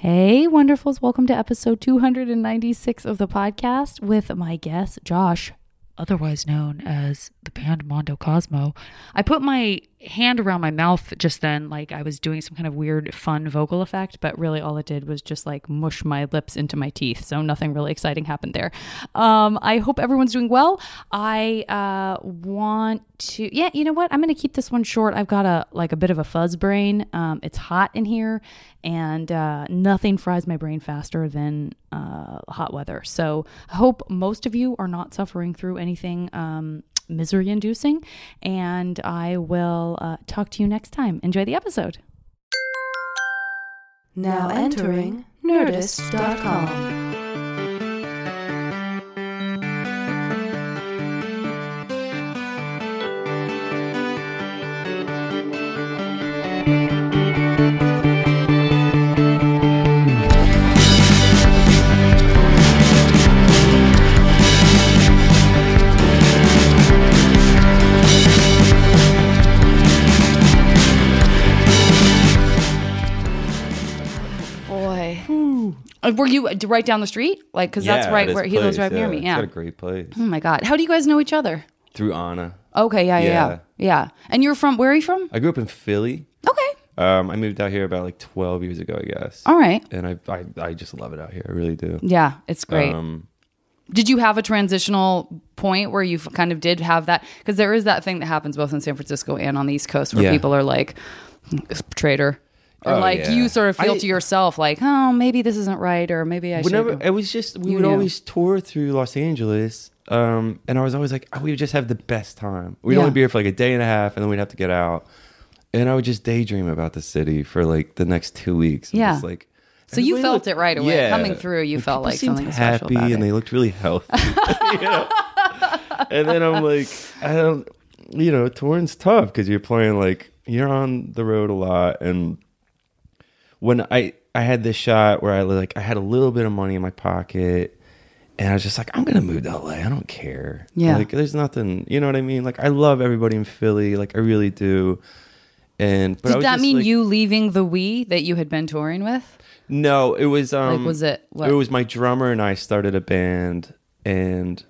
Hey, wonderfuls. Welcome to episode 296 of the podcast with my guest, Josh, otherwise known as the band Mondo Cozmo. I put my hand around my mouth just then, like I was doing some kind of weird, fun vocal effect, but really all it did was just like mush my lips into my teeth. So nothing really exciting happened there. Um, I hope everyone's doing well. I uh, want to, yeah, you know what? I'm going to keep this one short. I've got a like a bit of a fuzz brain. Um, it's hot in here, and uh, nothing fries my brain faster than uh, hot weather. So I hope most of you are not suffering through anything um, misery inducing. And I will uh, talk to you next time. Enjoy the episode. Now entering Nerdist.com. Were you uh, right down the street? Like, because that's Yeah, right where he lives place, right near me. It's Yeah. got a great place. Oh my God. How do you guys know each other? Through Anna. Okay. Yeah. Yeah. Yeah. Yeah. yeah. And you're from, where are you from? I grew up in Philly. Okay. Um, I moved out here about like 12 years ago, I guess. All right. And I, I, I just love it out here. I really do. Yeah. It's great. Um, Did you have a transitional point where you f- kind of did have that? Because there is that thing that happens both in San Francisco and on the East Coast where Yeah. people are like, traitor. Or Oh, like yeah. you sort of feel I- to yourself like, oh, maybe this isn't right, or maybe I should. whenever should. it was just we You would knew. always tour through Los Angeles, um, and I was always like, oh, we would just have the best time. We'd Yeah. only be here for like a day and a half, and then we'd have to get out. And I would just daydream about the city for like the next two weeks. and Yeah. like. So you felt looked- it right away. Coming through, you felt like something special happy, about and it. they looked really healthy. you know? And then I'm like, I don't, you know, touring's tough because you're playing like you're on the road a lot, and when I I had this shot where I like I had a little bit of money in my pocket and I was just like I'm going to move to LA. I don't care. Yeah. Like there's nothing, you know what I mean? Like I love everybody in Philly, like I really do. And but I Did was that just, mean like- you leaving the we that you had been touring with? No, it was um was it- what? It was my drummer and I started a band and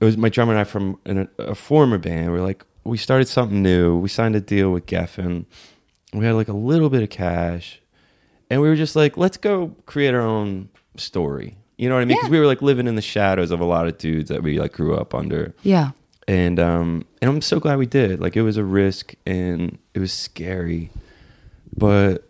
it was my drummer and I from an, a former band. We're like we started something new. We signed a deal with Geffen. We had like a little bit of cash and we were just like, let's go create our own story. You know what I mean? Because Yeah. we were like living in the shadows of a lot of dudes that we like grew up under. Yeah. And um and I'm so glad we did. Like it was a risk and it was scary. But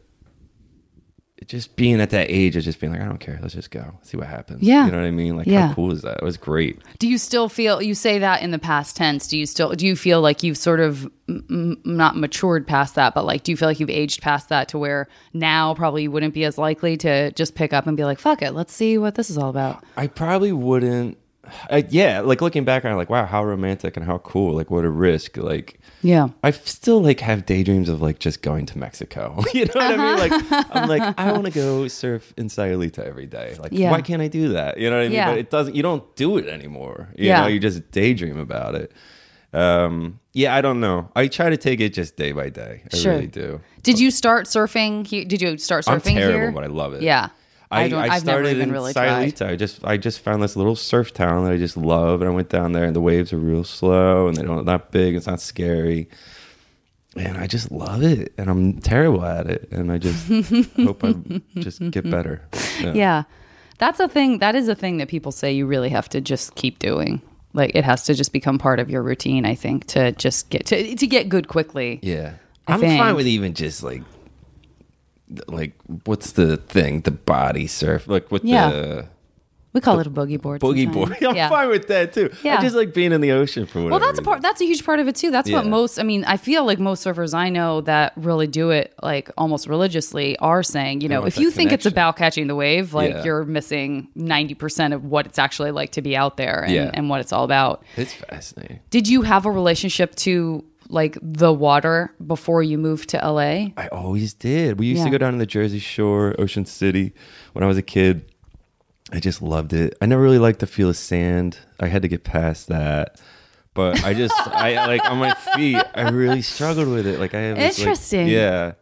just being at that age of just being like, I don't care, let's just go. See what happens. Yeah. You know what I mean? Like Yeah. how cool is that? It was great. Do you still feel you say that in the past tense? Do you still do you feel like you've sort of m- m- not matured past that, but like do you feel like you've aged past that to where now probably you wouldn't be as likely to just pick up and be like, "Fuck it, let's see what this is all about." I probably wouldn't I, yeah, like looking back on it, like wow, how romantic and how cool. Like what a risk. Like Yeah. I still like have daydreams of like just going to Mexico. you know what I mean? Like I'm like I want to go surf in Sayulita every day. Like Yeah. why can't I do that? You know what I mean? Yeah. But it doesn't. You don't do it anymore. You Yeah. know, you just daydream about it. Um, yeah, I don't know. I try to take it just day by day. I Sure. really do. Did you start surfing? Did you start surfing I'm terrible, here? but I love it. Yeah. I, I I've started in really tried. Sayulita. I just I just found this little surf town that I just love, and I went down there, and the waves are real slow, and they don't not big. It's not scary, and I just love it. And I'm terrible at it, and I just hope I just get better. Yeah. That's a thing. That is a thing that people say you really have to just keep doing. Like it has to just become part of your routine. I think to just get to to get good quickly. yeah. I I'm think. fine with even just like like what's the thing? The body surf, like with Yeah. the We call it a boogie board. boogie sometimes. board. I'm yeah. fine with that too. Yeah. I just like being in the ocean for whatever. Well, that's a part. That's a huge part of it too. That's what most. I mean, I feel like most surfers I know that really do it like almost religiously are saying, you know, if you think it's about catching the wave, like Yeah. you're missing ninety percent of what it's actually like to be out there and, Yeah. and what it's all about. It's fascinating. Did you have a relationship to like the water before you moved to LA? I always did. We used Yeah. to go down to the Jersey Shore, Ocean City when I was a kid. I just loved it. I never really liked the feel of sand. I had to get past that. But I just I like on my feet, I really struggled with it. Like I have this, like- Interesting. yeah.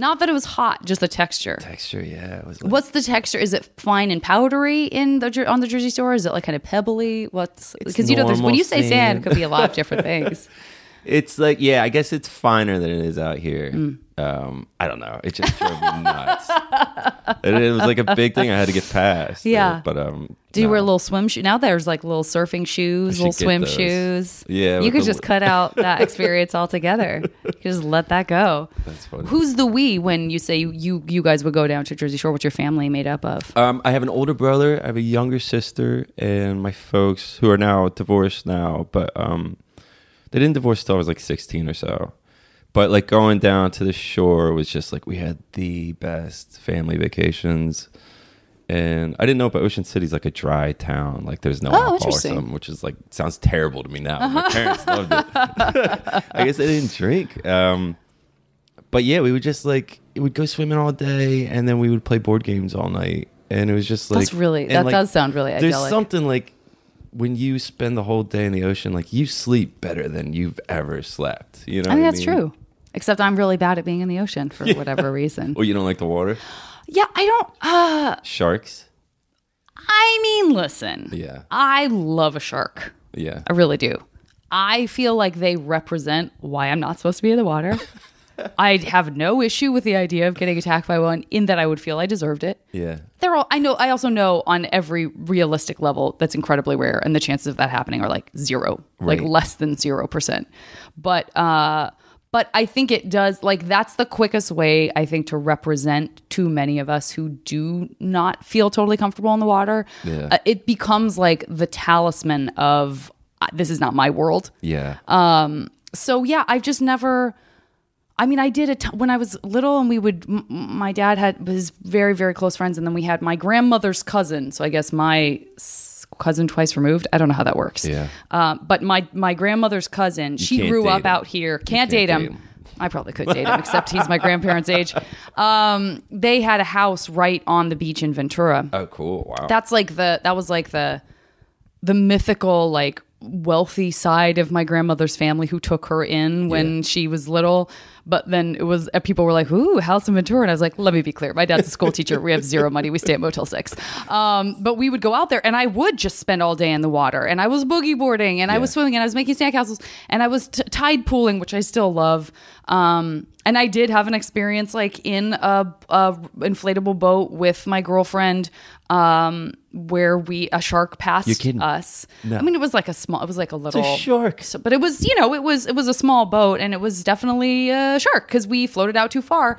Not that it was hot, just the texture. Texture, yeah. It was like, What's the texture? Is it fine and powdery in the on the Jersey Shore? Is it like kind of pebbly? What's because you know there's when you say sand, sand. it could be a lot of different things. It's like, yeah, I guess it's finer than it is out here. Mm. Um, I don't know. It just drove me nuts. it was like a big thing I had to get past. Yeah. But um, Do you no. wear little swim shoes? Now there's like little surfing shoes, little swim those. shoes. Yeah, you could just cut out that experience altogether. Just let that go. That's funny. Who's the we when you say you you, you guys would go down to Jersey Shore? What's your family made up of? Um, I have an older brother. I have a younger sister, and my folks who are now divorced now, but um, they didn't divorce till I was like sixteen or so. But like going down to the shore was just like we had the best family vacations, and I didn't know, but Ocean City's like a dry town. Like there's no Oh, alcohol or something, which is like sounds terrible to me now. but My parents loved it. I guess they didn't drink. Um, but yeah, we would just like we would go swimming all day, and then we would play board games all night, and it was just like That's really that like, does sound really There's idyllic. something like when you spend the whole day in the ocean, like you sleep better than you've ever slept. You know, I think that's mean? true. Except I'm really bad at being in the ocean for whatever reason. Or you don't like the water? Yeah, I don't. Uh, Sharks? I mean, listen. Yeah, I love a shark. yeah. I really do. I feel like they represent why I'm not supposed to be in the water. I have no issue with the idea of getting attacked by one in that I would feel I deserved it. Yeah. They're all I know I also know on every realistic level that's incredibly rare and the chances of that happening are like zero. Like less than 0%. But uh but I think it does like that's the quickest way I think to represent too many of us who do not feel totally comfortable in the water. Yeah. Uh, it becomes like the talisman of uh, this is not my world. Yeah. Um So yeah, I've just never. I mean, I did it when I was little, and we would. M- my dad had his very, very close friends, and then we had my grandmother's cousin. So I guess my s- cousin twice removed. I don't know how that works. Yeah. Um, but my my grandmother's cousin, she can't grew date up him. out here. Can't, date, him. I probably could date him, except he's my grandparents' age. Um, they had a house right on the beach in Ventura oh, cool. Wow. that's like the that was like the the mythical like wealthy side of my grandmother's family who took her in when she was little but then it was uh, people were like ooh house in ventura. And i was like let me be clear. My dad's a school teacher. We have zero money. We stay at motel 6 um, but we would go out there and i would just spend all day in the water. And i was boogie boarding and i was swimming and i was making sandcastles and i was t- tide pooling which i still love. Um, and I did have an experience like in a, a inflatable boat with my girlfriend, um, where we a shark passed You're kidding. us. No. I mean, it was like a small. It was like a little shark. So, but it was you know it was it was a small boat and it was definitely a shark because we floated out too far,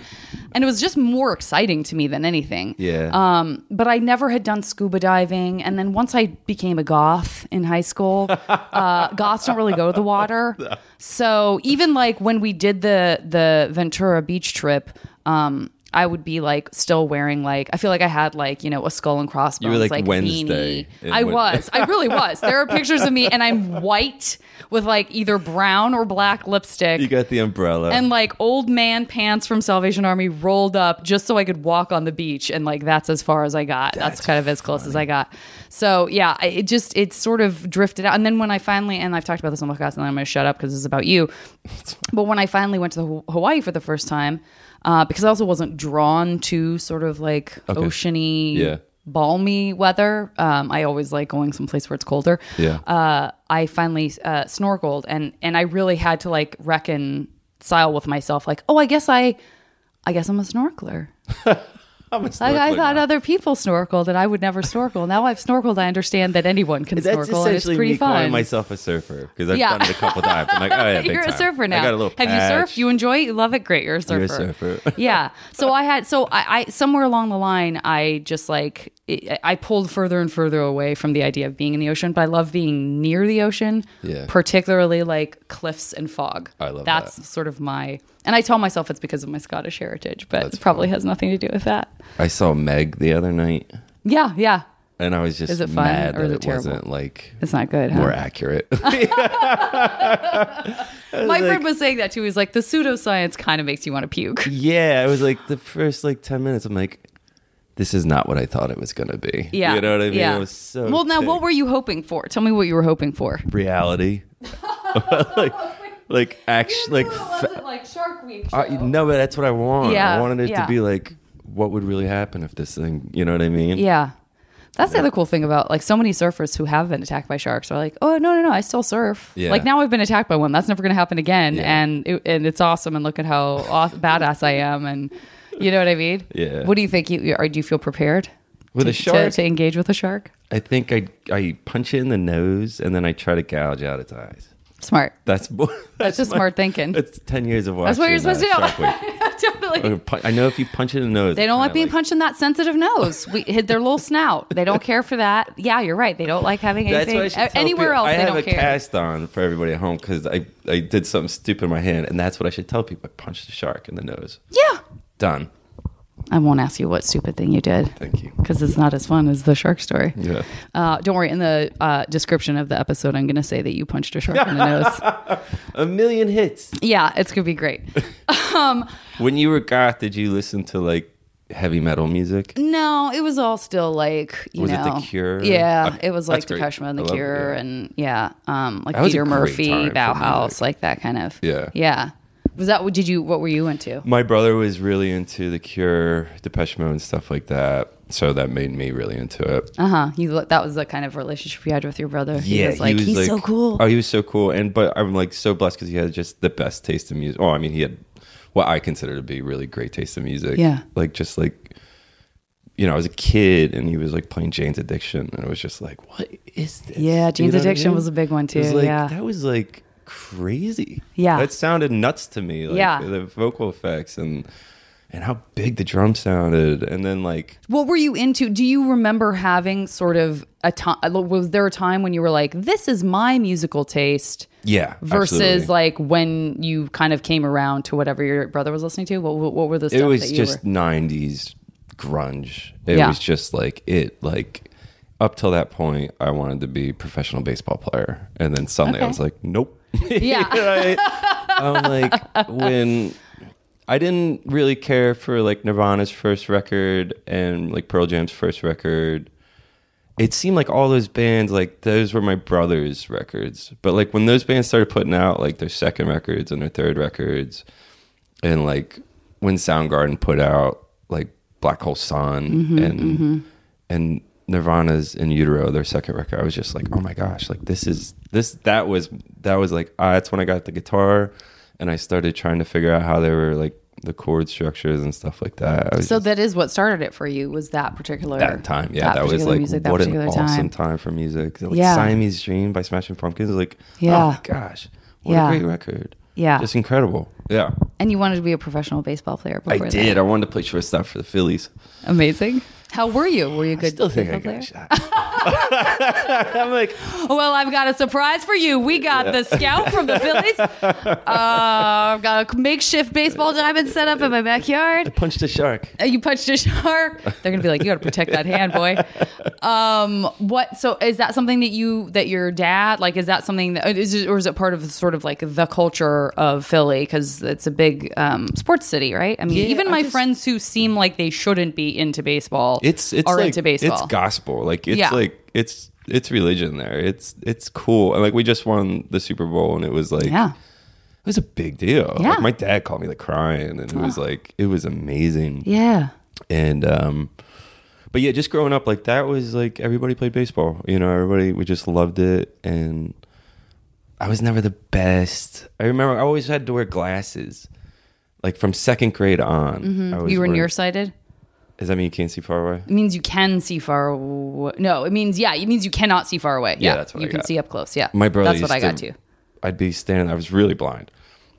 and it was just more exciting to me than anything. Yeah. Um, but I never had done scuba diving, and then once I became a goth in high school, uh, goths don't really go to the water. So even like when we did the the Ventura beach trip, um, I would be like still wearing like I feel like I had like you know a skull and crossbones like like, Wednesday beanie. I was, I really was. There are pictures of me, and I'm white with like either brown or black lipstick you got the umbrella. and like old man pants from Salvation Army rolled up just so I could walk on the beach, and like that's as far as I got. That's, That's kind of as close as I got. So yeah, it just it sort of drifted out, and then when I finally and I've talked about this on the podcast, and then I'm going to shut up because this is about you. But when I finally went to Haw- Hawaii for the first time, uh, because I also wasn't drawn to sort of like oceany. Yeah. Balmy weather. Um, I always like going someplace where it's colder Yeah. uh, I finally uh, snorkeled and and I really had to like reconcile with myself like oh I guess I I guess I'm a snorkeler. I'm a Like I snorkeler thought now. other people snorkeled and I would never snorkel. Now I've snorkeled. I understand that anyone can That's snorkel and it's pretty me calling fun. myself a surfer because I've Yeah. done it a couple times. I'm like, oh yeah, big You're a time. surfer now. I got a little. Have you patch. surfed? You enjoy it? You love it? Great. You're a You're surfer. a surfer. yeah. So I had so I, I somewhere along the line I just like I pulled further and further away from the idea of being in the ocean, but I love being near the ocean. Yeah. Particularly like cliffs and fog. I love That's that. sort of my and I tell myself it's because of my Scottish heritage, but That's it probably has nothing to do with that. I saw Meg the other night, Yeah, yeah. and I was just Is it fun mad or that is it it, wasn't like It's not good. more Huh? accurate. My friend was saying that too. He's like, the pseudoscience kind of makes you want to puke. yeah, I was like the first like ten minutes. I'm like, this is not what I thought it was gonna be. Yeah. you know what I mean. Yeah. It was so. well, now what were you hoping for? Tell me what you were hoping for. reality? like, like actually like fa- like Shark Week. Uh, I, no, but that's what I want. Yeah, I wanted it yeah. to be like, what would really happen if this thing? You know what I mean? Yeah. That's the other cool thing about like so many surfers who have been attacked by sharks are like, oh no no no, I still surf. Yeah. Like now I've been attacked by one. That's never going to happen again, Yeah. and it, and it's awesome. And look at how aw- badass I am, and you know what I mean. Yeah. What do you think? You are? do you feel prepared With to, a shark, to, to engage with a shark? I think I I punch it in the nose and then I try to gouge out its eyes. Smart. That's that's, That's just my- smart thinking. That's ten years of watching. That's what you're supposed to do. Totally. I'm gonna pu- I know if you punch it in the nose, They don't like being punched in that sensitive nose. We hit their little snout. They don't care for that. Yeah, you're right. They don't like having anything what I should tell anywhere else. I they have don't a care. cast on for everybody at home because I, I did something stupid in my hand, and that's what I should tell people. I punched a shark in the nose. yeah. Done. I won't ask you what stupid thing you did. Thank you. because it's not as fun as the shark story. Yeah. Uh, don't worry. In the uh, description of the episode, I'm going to say that you punched a shark in the nose. A million hits. Yeah, it's going to be great. When you were goth, did you listen to like heavy metal music? No, it was all still like you Was it know. The Cure? Yeah, Uh, it was like. Depeche Mode, and The love- Cure, yeah. and yeah, um, like Peter Murphy, Bauhaus, like that kind of. Yeah. yeah. Was that what did you? What were you into? My brother was really into The Cure, Depeche Mode, and stuff like that. So that made me really into it. Uh huh. You that was the kind of relationship you had with your brother. Yeah, he was like he's so cool. Oh, he was so cool, and but I'm like so blessed because he had just the best taste in music. Oh, I mean, he had what I consider to be really great taste in music. Yeah. like just like you know, I was a kid, and he was like playing Jane's Addiction, and it was just like, what is this? Yeah, You Jane's know what I Addiction mean? was a big one, was too, like, yeah. that was like crazy. Yeah. that sounded nuts to me. Like, Yeah. the vocal effects and. And how big the drum sounded, and then like What were you into? Do you remember having sort of a time? Uh, was there a time when you were like, "This is my musical taste," yeah, versus absolutely. like when you kind of came around to whatever your brother was listening to? What, what, were the stuff it was just were? 90s grunge it Yeah. was just like it like up till that point i wanted to be a professional baseball player and then suddenly i was like nope Yeah. Right? i'm like when i didn't really care for like nirvana's first record and like pearl jam's first record it seemed like all those bands like those were my brother's records but like when those bands started putting out like their second records and their third records and like when Soundgarden put out like Black Hole Sun Mm-hmm, and and Nirvana's In Utero, their second record, I was just like, oh my gosh, like this is this that was that was like ah, that's when I got the guitar and I started trying to figure out how they were like the chord structures and stuff like that. So just- that is what started it for you. Was that particular that time, yeah, that, was like music, that what an awesome time. time for music. Like Yeah. Siamese Dream by Smashing Pumpkins, like Yeah. oh my gosh, what Yeah. a great record. Yeah. just incredible. Yeah, And you wanted to be a professional baseball player. I Before did. That. I wanted to play shortstop for the Phillies. Amazing. How were you? Were you a I good still think I got shot. I'm like, Well, I've got a surprise for you. We got the scout from the Phillies. Uh, I've got a makeshift baseball diamond set up in my backyard. I punched a shark. Uh, You punched a shark. They're gonna be like, you got to protect that hand, boy. Um, what? So is that something that you that your dad like? Is that something that is it, or is it part of sort of like the culture of Philly because it's a big um, sports city, right? I mean, Yeah, even I my just- friends who seem like they shouldn't be into baseball, It's it's like, into baseball. It's gospel. Like it's Yeah. like it's it's religion there. It's it's cool. And like we just won the Super Bowl and it was like yeah. it was a big deal. Yeah. Like my dad called me like crying and it was like it was amazing. Yeah. And um but yeah, just growing up like that was like everybody played baseball. You know, everybody we just loved it and I was never the best. I remember I always had to wear glasses. Like from second grade on. I was Mm-hmm. You were wearing- nearsighted. Does that mean you can't see far away? It means you can see far. Away. No, it means yeah. It means you cannot see far away. Yeah, that's what you I can got. see up close. Yeah, My brother. That's what I got too. I'd be standing. I was really blind.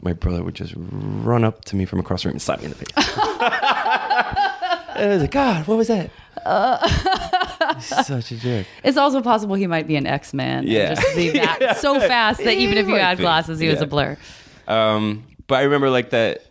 My brother would just run up to me from across the room and slap me in the face. and I was like, God, what was that? He's such a jerk. It's also possible he might be an X Man. Yeah. just be that so fast that even if you had glasses, he was a blur. Um, but I remember like that.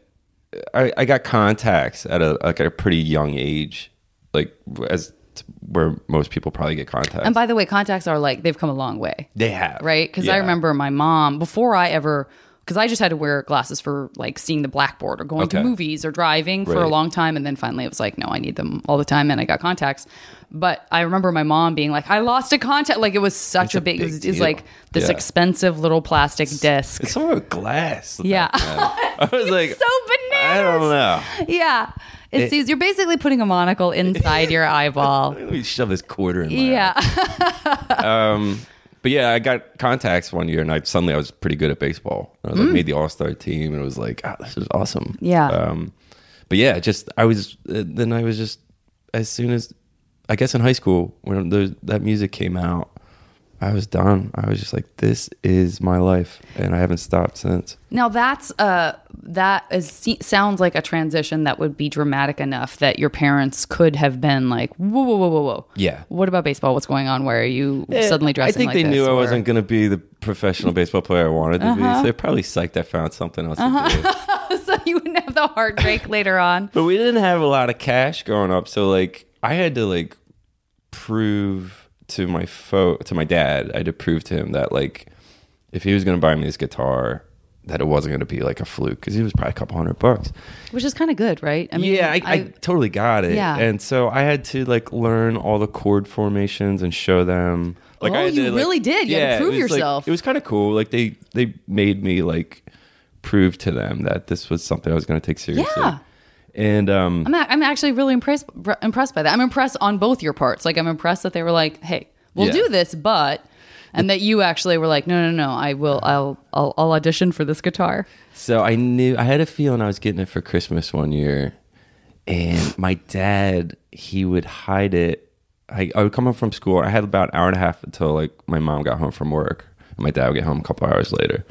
I, I got contacts at a like a pretty young age, like as where most people probably get contacts. And by the way, contacts are like they've come a long way. they have right? Because I remember my mom before I ever because I just had to wear glasses for like seeing the blackboard or going to movies or driving for a long time. And then finally it was like, no, I need them all the time. And I got contacts. But I remember my mom being like, I lost a contact. Like it was such It's a a big, it big was, it like this Yeah. expensive little plastic disc. It's with glass. Yeah. I was like, so bananas. I don't know. yeah. It, seems you're basically putting a monocle inside your eyeball. Let me shove this quarter in Yeah. Um, but yeah, I got contacts one year, and I suddenly I was pretty good at baseball. I was like made the All Star team, and it was like, ah, this is awesome. Mm. Yeah. Um, but yeah, just I was uh, then I was just as soon as I guess in high school when those, that music came out, I was done. I was just like, this is my life, and I haven't stopped since. Now that's uh that is sounds like a transition that would be dramatic enough that your parents could have been like, whoa, whoa, whoa, whoa, whoa. Yeah. What about baseball? What's going on? Where are you eh, suddenly dressing? I think like they knew I wasn't going to be the professional baseball player I wanted to be, uh-huh. so they're probably psyched I found something else to uh-huh. do. so you wouldn't have the heartbreak later on. But we didn't have a lot of cash growing up, so like I had to like prove to my fo- to my dad, I had to prove to him that like if he was going to buy me this guitar, that it wasn't going to be like a fluke because he was probably a couple hundred bucks. Which is kind of good, right? I mean, yeah, I, I, totally got it. Yeah. and so I had to like learn all the chord formations and show them. Like Oh, I you to, like- really did. You had to it prove was, like- yourself. it was kind of cool. Like they they made me like prove to them that this was something I was going to take seriously. Yeah. And um, I'm, a- I'm actually really impressed impressed by that. I'm impressed on both your parts. Like I'm impressed that they were like, "Hey, we'll Yeah. do this," but and that you actually were like, "No, no, no, I will. I'll I'll, I'll audition for this guitar." So I knew I had a feeling I was getting it for Christmas one year, and my dad he would hide it. I, I would come home from school. I had about an hour and a half until like my mom got home from work. And my dad would get home a couple hours later,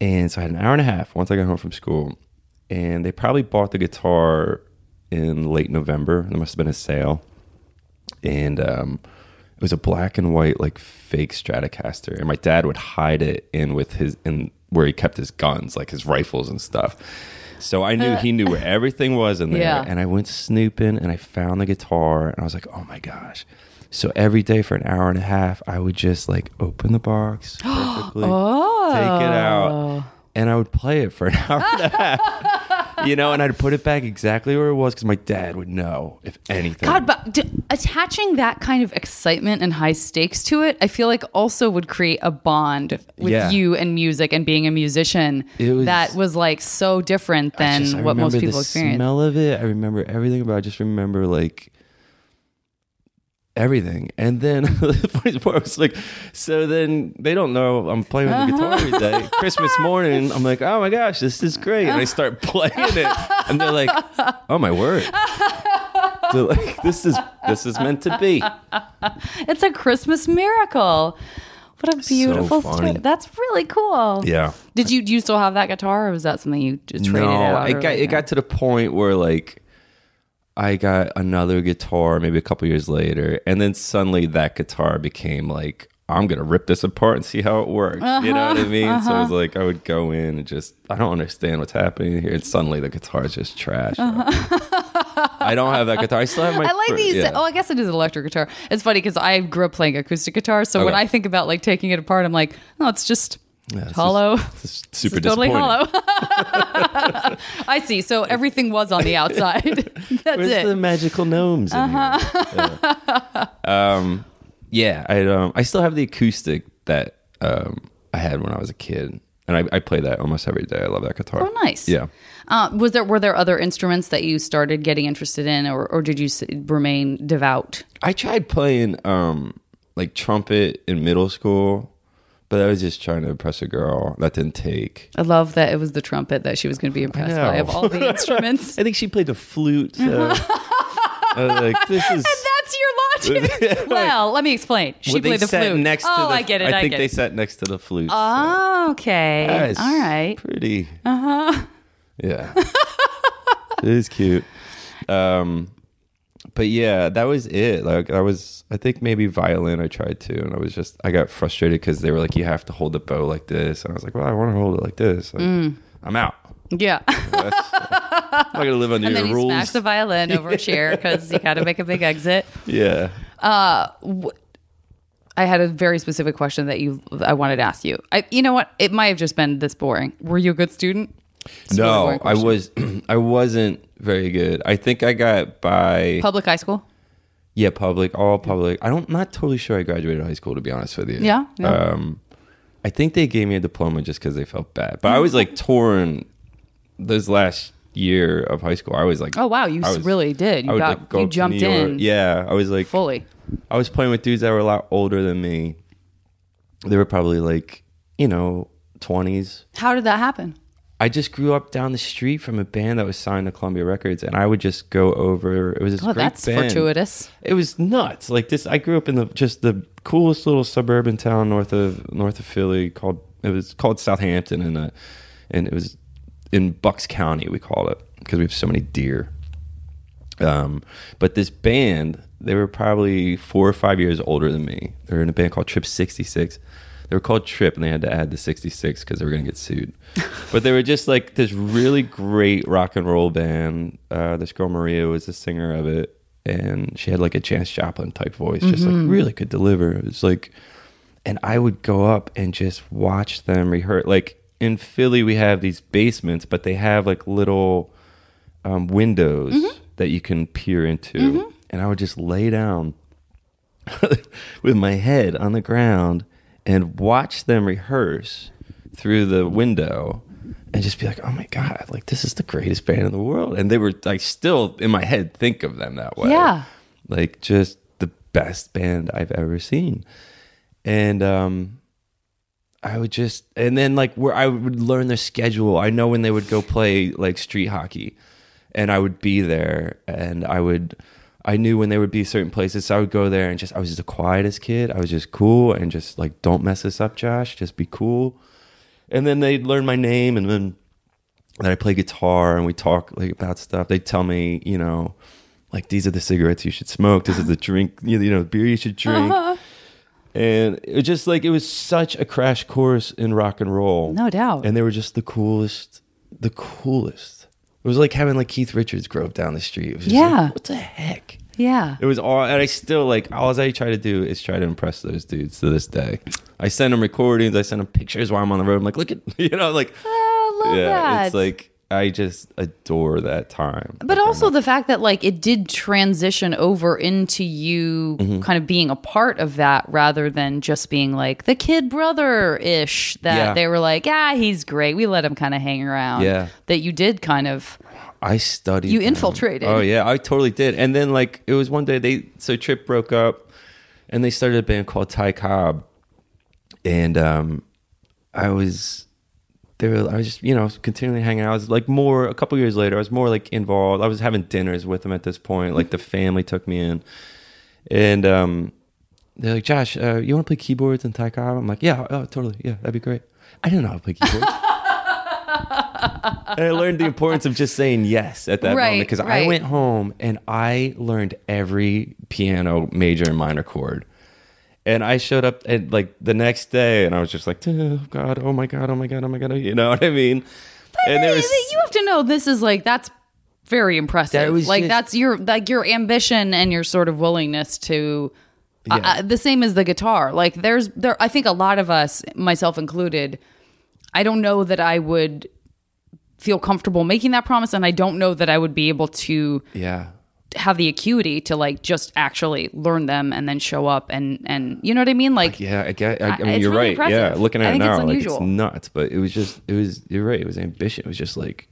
and so I had an hour and a half once I got home from school. And they probably bought the guitar in late November. There must have been a sale, and um, it was a black and white like fake Stratocaster, and my dad would hide it in with his in where he kept his guns, like his rifles and stuff. So I knew he knew where everything was in there, Yeah. and I went snooping and I found the guitar, and I was like, oh my gosh. So every day for an hour and a half, I would just like open the box perfectly, take it out, and I would play it for an hour and a half. You know, and I'd put it back exactly where it was because my dad would know if anything. God, but d- attaching that kind of excitement and high stakes to it, I feel like also would create a bond with Yeah. you and music and being a musician It was- that was like so different than just- I what most remember people the experience. Smell of it. I remember everything about. it. I just remember like everything. And then the funny part was like, so then they don't know I'm playing the guitar every day. Uh-huh. Christmas morning, I'm like, oh my gosh, this is great, and I start playing it, and they're like, oh my word. They're like, this is this is meant to be. It's a Christmas miracle. What a beautiful story. That's really cool. Yeah. Did you do you still have that guitar, or was that something you just traded no, out? it got it got to the point where like I got another guitar maybe a couple years later, and then suddenly that guitar became like I'm gonna rip this apart and see how it works. You know what I uh-huh. mean? So it was uh-huh. like I would go in and just I don't understand what's happening here, and suddenly the guitar is just trash. Uh-huh. I don't have that guitar. I still have my. I like these. yeah. Oh, I guess it is an electric guitar. It's funny because I grew up playing acoustic guitar. So when I think about like taking it apart, I'm like, oh, it's just Yeah, it's hollow. just- it's super totally disappointing. hollow. I see. So everything was on the outside. That's Where's it. Uh-huh. the magical gnomes in here? Yeah. um, yeah, I um, I still have the acoustic that um, I had when I was a kid, and I, I play that almost every day. I love that guitar. Oh, nice. Yeah. Uh, was there were there other instruments that you started getting interested in, or, or did you remain devout? I tried playing um, like trumpet in middle school, but I was just trying to impress a girl. That didn't take. I love that it was the trumpet that she was going to be impressed by of all the instruments. I think she played the flute. So I was like, this is. That's your logic. well, let me explain. She Well, played the flute. next oh, to the, I get it. I, think get they it. sat next to the flute. so- Oh, okay. All right. Pretty. Uh huh. Yeah. it is cute. Um, but yeah, that was it. Like I was, I think maybe violin I tried to, and I was just, I got frustrated because they were like, you have to hold the bow like this, and I was like, well, I want to hold it like this. Like, Mm. I'm out. Yeah. I'm not gonna live under and then your he rules. smashed the violin over a chair because you had to make a big exit. yeah. Uh, I had a very specific question that you I wanted to ask you. I, you know what? It might have just been this boring. Were you a good student? It's a really no, I was I wasn't very good. I think I got by public high school. yeah public all public. I don't not totally sure I graduated high school to be honest with you. Yeah, yeah. Um, I think they gave me a diploma just because they felt bad. But I was like torn this last year of high school. I was like, Oh wow, you I was- really did. I You would, got like, go you up to jumped New York. in Yeah, I was like fully. I was playing with dudes that were a lot older than me. They were probably like, you know, 20s. How did that happen? I just grew up down the street from a band that was signed to Columbia Records, and I would just go over. It was this Oh, great that's band. fortuitous. It was nuts. Like this, I grew up in the just the coolest little suburban town north of north of Philly called it was called Southampton, and uh, and it was in Bucks County. We called it because we have so many deer. Um, but this band, they were probably four or five years older than me. They were in a band called Trip 66. They were called Trip, and they had to add the 66 because they were going to get sued. but they were just like this really great rock and roll band. Uh, this girl, Maria, was the singer of it. And she had like a Janis Joplin type voice, just like really could deliver. It was like, and I would go up and just watch them rehearse. Like in Philly, we have these basements, but they have like little um, windows that you can peer into. And I would just lay down with my head on the ground and watch them rehearse through the window and just be like, oh my God, like this is the greatest band in the world. And they were like still in my head think of them that way. Yeah. Like just the best band I've ever seen. And um I would just and then like where I would learn their schedule. I know when they would go play like street hockey and I would be there and I would I knew when there would be certain places. So I would go there and just I was just the quietest kid. I was just cool and just like don't mess this up, Josh. Just be cool. And then they'd learn my name and then that I play guitar and we talk like about stuff. They tell me, you know, like these are the cigarettes you should smoke. This is the drink, you know, you know, beer you should drink. Uh-huh. And it was just like it was such a crash course in rock and roll. No doubt. And they were just the coolest, the coolest. It was like having like Keith Richards grow up down the street. It was just Yeah. like, what the heck? Yeah. It was all, and I still like all I try to do is try to impress those dudes to this day. I send them recordings, I send them pictures while I'm on the road. I'm like, look at, you know, like, oh, I love yeah, that. it's like I just adore that time. But also the fact that like it did transition over into you Mm-hmm. kind of being a part of that rather than just being like the kid brother ish that Yeah. they were like, ah, he's great. We let him kind of hang around. Yeah. That you did kind of I studied. You them. infiltrated. Oh yeah, I totally did. And then like it was one day they so Trip broke up, and they started a band called Ty Cobb, and um, I was there. I was just you know continually hanging out. I was like more a couple years later. I was more like involved. I was having dinners with them at this point. Like the family took me in, and um, they're like, Josh, uh, you want to play keyboards in Cobb? I'm like, yeah, oh, totally, yeah, that'd be great. I didn't know how to play keyboards. and I learned the importance of just saying yes at that Right, moment because I went home and I learned every piano major and minor chord. And I showed up at like the next day and I was just like, oh God, oh my God, oh my God, oh my God. You know what I mean? And there was, you have to know this is like that's very impressive. That was like just- that's your like your ambition and your sort of willingness to uh, Yeah. uh, the same as the guitar. Like there's there I think a lot of us myself included I don't know that I would feel comfortable making that promise and I don't know that I would be able to yeah. Have the acuity to like just actually learn them and then show up and and you know what I mean like Yeah, I get. I, I mean, you're really right. Yeah, impressive. looking I at it think it's now, like it's nuts. But it was just, it was. You're right. It was ambition. It was just like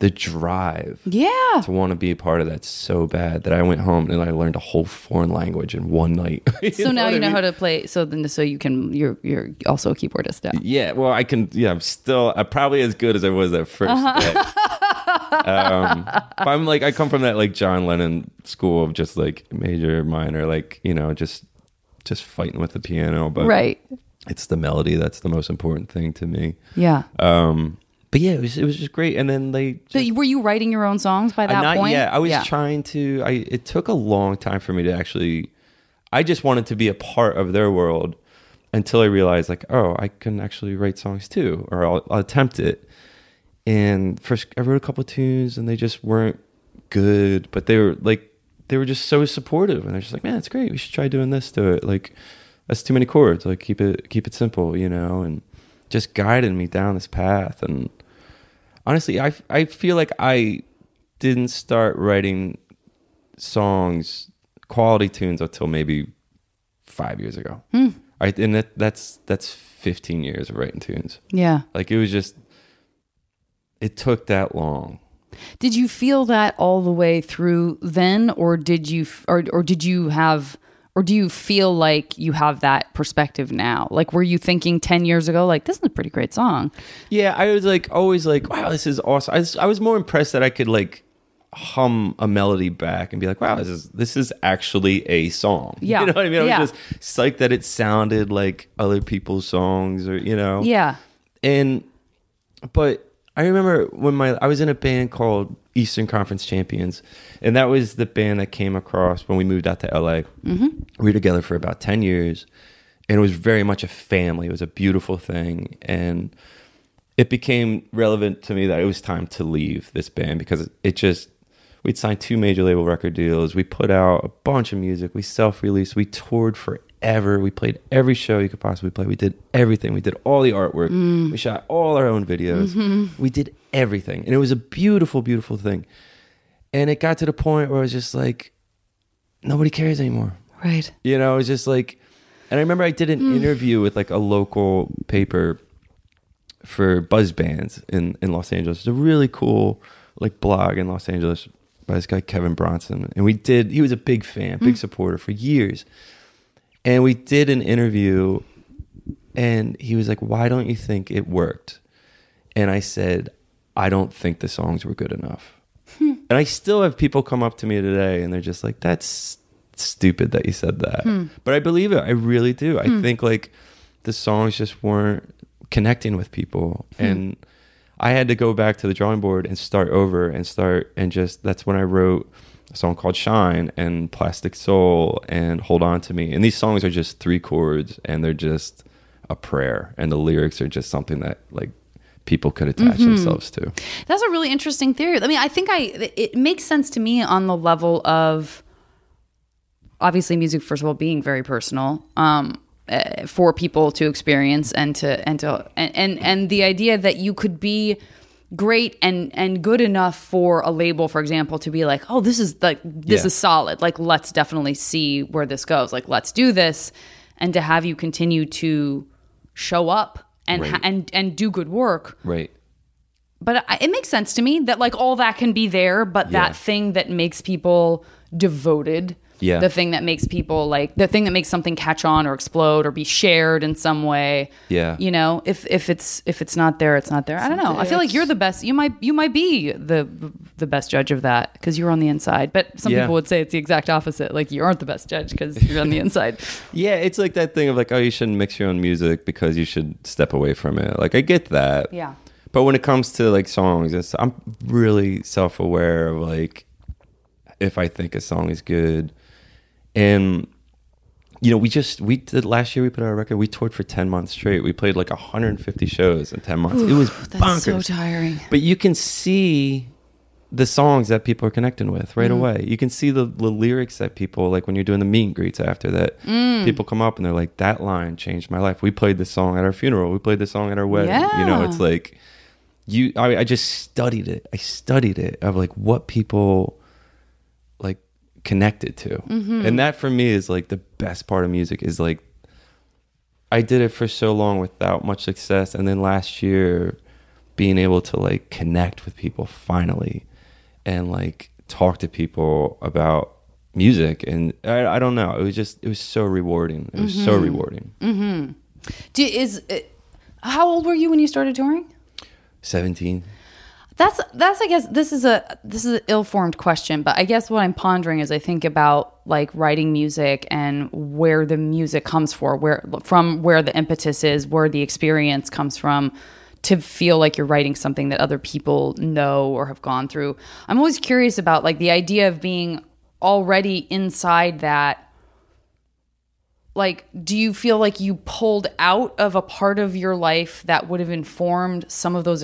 the drive yeah to want to be a part of that so bad that I went home and I learned a whole foreign language in one night. so now you know how to play so then so you can you're you're also a keyboardist now Yeah, well, I can. Yeah, I'm still. I'm probably as good as I was that 1st Uh-huh. day. um, but I'm like, I come from that like John Lennon school of just like major, minor, like you know, just just fighting with the piano. But right it's the melody that's the most important thing to me. yeah Um, but yeah, it was it was just great. And then they so you- were you writing your own songs by that not point yet. I was Yeah. trying to. I it took a long time for me to actually. I just wanted to be a part of their world until I realized, like, oh, I can actually write songs too, or I'll, I'll attempt it. And first, I wrote a couple tunes, and they just weren't good. But they were like, they were just so supportive, and they're just like, man, it's great. We should try doing this to it. Like, that's too many chords. Like keep it keep it simple, you know, and just guided me down this path. And honestly, I I feel like I didn't start writing songs, quality tunes until maybe five years ago. Hmm. I and that, that's that's 15 years of writing tunes. Yeah. Like it was just, it took that long. Did you feel that all the way through then, or did you, or or did you have, or do you feel like you have that perspective now? Like, were you thinking ten years ago, like this is a pretty great song? Yeah, I was like always like, wow, this is awesome. I was, I was more impressed that I could like hum a melody back and be like, wow, this is this is actually a song. Yeah. you know what I mean? I Yeah. was just psyched that it sounded like other people's songs, or you know, Yeah. and but I remember when my I was in a band called Eastern Conference Champions, and that was the band that came across when we moved out to LA. Mm-hmm. We were together for about ten years, and it was very much a family. It was a beautiful thing, and it became relevant to me that it was time to leave this band because it just we'd signed two major label record deals. We put out a bunch of music. We self-released. We toured forever. We played every show you could possibly play. We did everything. We did all the artwork. Mm. We shot all our own videos. Mm-hmm. We did everything, and it was a beautiful, beautiful thing. And it got to the point where I was just like, nobody cares anymore. Right. You know, it was just like, and I remember I did an mm. interview with like a local paper for buzz bands in in Los Angeles. It's a really cool like blog in Los Angeles by this guy Kevin Bronson, and we did. He was a big fan, big mm. supporter for years, and we did an interview, and he was like, "Why don't you think it worked?" And I said, "I don't think the songs were good enough." Hmm. And I still have people come up to me today, and they're just like, "That's stupid that you said that," hmm. but I believe it. I really do. I hmm. think like the songs just weren't connecting with people, and I had to go back to the drawing board and start over and start and just that's when I wrote a song called Shine and Plastic Soul and Hold On to Me. And these songs are just three chords and they're just a prayer and the lyrics are just something that like people could attach themselves to. That's a really interesting theory. I mean, I think I it makes sense to me on the level of obviously music first of all being very personal um uh, for people to experience and to and to and, and and the idea that you could be great and and good enough for a label for example to be like oh this is like this Yeah. is solid like let's definitely see where this goes like let's do this and to have you continue to show up and ha- and and do good work Right. but I- it makes sense to me that like all that can be there but Yeah. that thing that makes people devoted Yeah. the thing that makes people like the thing that makes something catch on or explode or be shared in some way Yeah. you know if if it's if it's not there it's not there i don't know i feel like you're the best you might you might be the the best judge of that because you're on the inside but some Yeah. people would say it's the exact opposite like you aren't the best judge because you're on the inside Yeah, it's like that thing of like, oh, you shouldn't mix your own music because you should step away from it. Like I get that. yeah But when it comes to like songs, it's, I'm really self aware of like if I think a song is good. And you know, we just we did last year we put out a record, we toured for 10 months straight. We played like 150 shows in 10 months. it was that's so tiring but you can see the songs that people are connecting with right mm-hmm. away. You can see the, the lyrics that people like when you're doing the meet and greets after that. Mm. People come up and they're like, "That line changed my life." We played this song at our funeral. We played this song at our wedding. You know, it's like you. I, I just studied it. I studied it of like what people connected to, and that for me is like the best part of music. Is like I did it for so long without much success, and then last year being able to like connect with people finally and like talk to people about music and I, I don't know it was just it was so rewarding. It was so rewarding. Mm-hmm. Do, is uh, how old were you when you started touring? 17 That's that's I guess this is a this is an ill-formed question, but I guess what I'm pondering is I think about like writing music and where the music comes for, where from where the impetus is, where the experience comes from to feel like you're writing something that other people know or have gone through. I'm always curious about like the idea of being already inside that like do you feel like you pulled out of a part of your life that would have informed some of those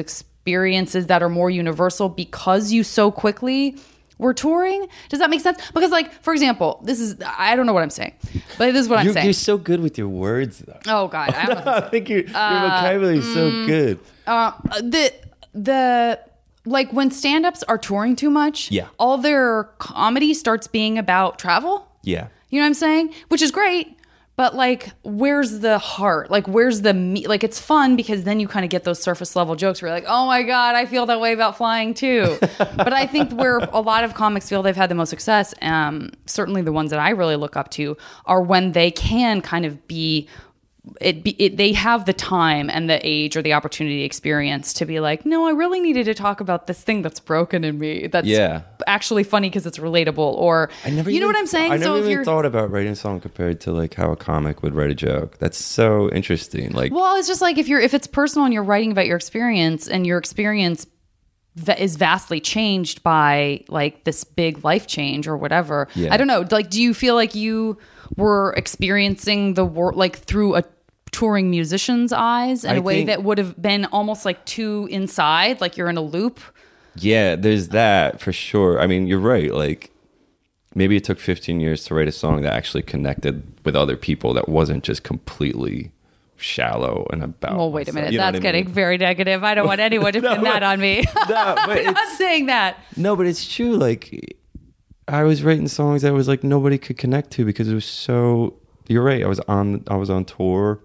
experiences that are more universal because you so quickly we're touring. Does that make sense? Because, like, for example, this is I don't know what I'm saying, but this is what I'm saying. you're so good with your words, though. oh God, I don't I think your, your vocabulary is so mm. good. uh, the the like when stand-ups are touring too much Yeah. all their comedy starts being about travel Yeah. you know what i'm saying which is great but like where's the heart? Like where's the meat like it's fun because then you kind of get those surface level jokes where you're like oh my god i feel that way about flying too. But i think where a lot of comics feel they've had the most success um, certainly the ones that i really look up to are when they can kind of be it, be, it they have the time and the age or the opportunity experience to be like no i really needed to talk about this thing that's broken in me that's Yeah. actually funny because it's relatable or I never you know what i'm saying I never so even you're thought about writing a song compared to like how a comic would write a joke. That's so interesting. Like, well it's just like if you're if it's personal and you're writing about your experience and your experience that is vastly changed by like this big life change or whatever Yeah. i don't know like do you feel like you were experiencing the world like through a touring musician's eyes in I a way think- that would have been almost like too inside like you're in a loop yeah, there's that for sure. I mean, you're right. Like, maybe it took 15 years to write a song that actually connected with other people that wasn't just completely shallow and about. well wait a minute that's getting mean? very negative i don't want anyone to pin that on me No, but i'm not saying that No, but it's true. Like, I was writing songs that was like nobody could connect to because it was so. You're right. I was on. I was on tour.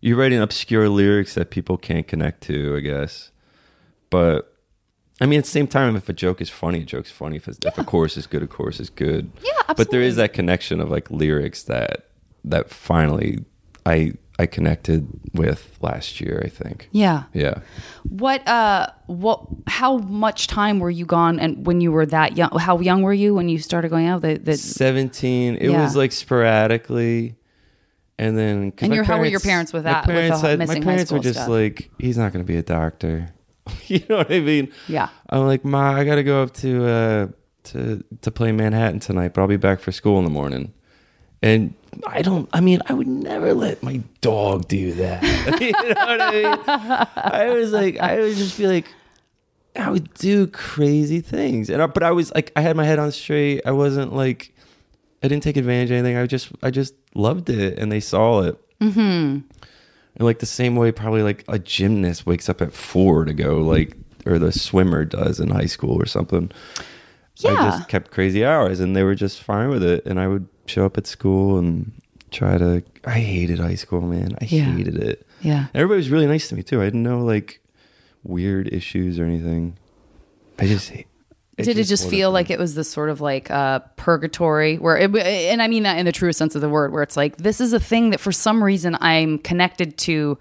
You're writing obscure lyrics that people can't connect to. I guess, but I mean, at the same time, if a joke is funny, a joke's funny. If, it's, if a chorus is good, a chorus is good. Yeah, absolutely. But there is that connection of like lyrics that that finally I I connected with last year. I think. yeah Yeah. What uh what how much time were you gone and when you were that young how young were you when you started going out the, the 17 it Yeah. was like sporadically and then And your- how were your parents with my that- with the parents missing my parents were just stuff? like he's not going to be a doctor you know what i mean Yeah. i'm like ma i gotta go up to uh to to play manhattan tonight but i'll be back for school in the morning and I don't. I mean, I would never let my dog do that. you know what I mean? I was like, I would just be like, I would do crazy things, and I, but I was like, I had my head on straight. I wasn't like, I didn't take advantage of anything. I just, I just loved it, and they saw it. Mm-hmm. And like the same way, probably like a gymnast wakes up at four to go, like, or the swimmer does in high school or something. So I just kept crazy hours, and they were just fine with it. And I would show up at school and try to. I hated high school, man. I Yeah. hated it. Yeah. Everybody was really nice to me too. I didn't know like weird issues or anything. I just hate- Did it just feel like it was this sort of like uh, purgatory where, it, and I mean that in the truest sense of the word, where it's like, this is a thing that for some reason I'm connected to,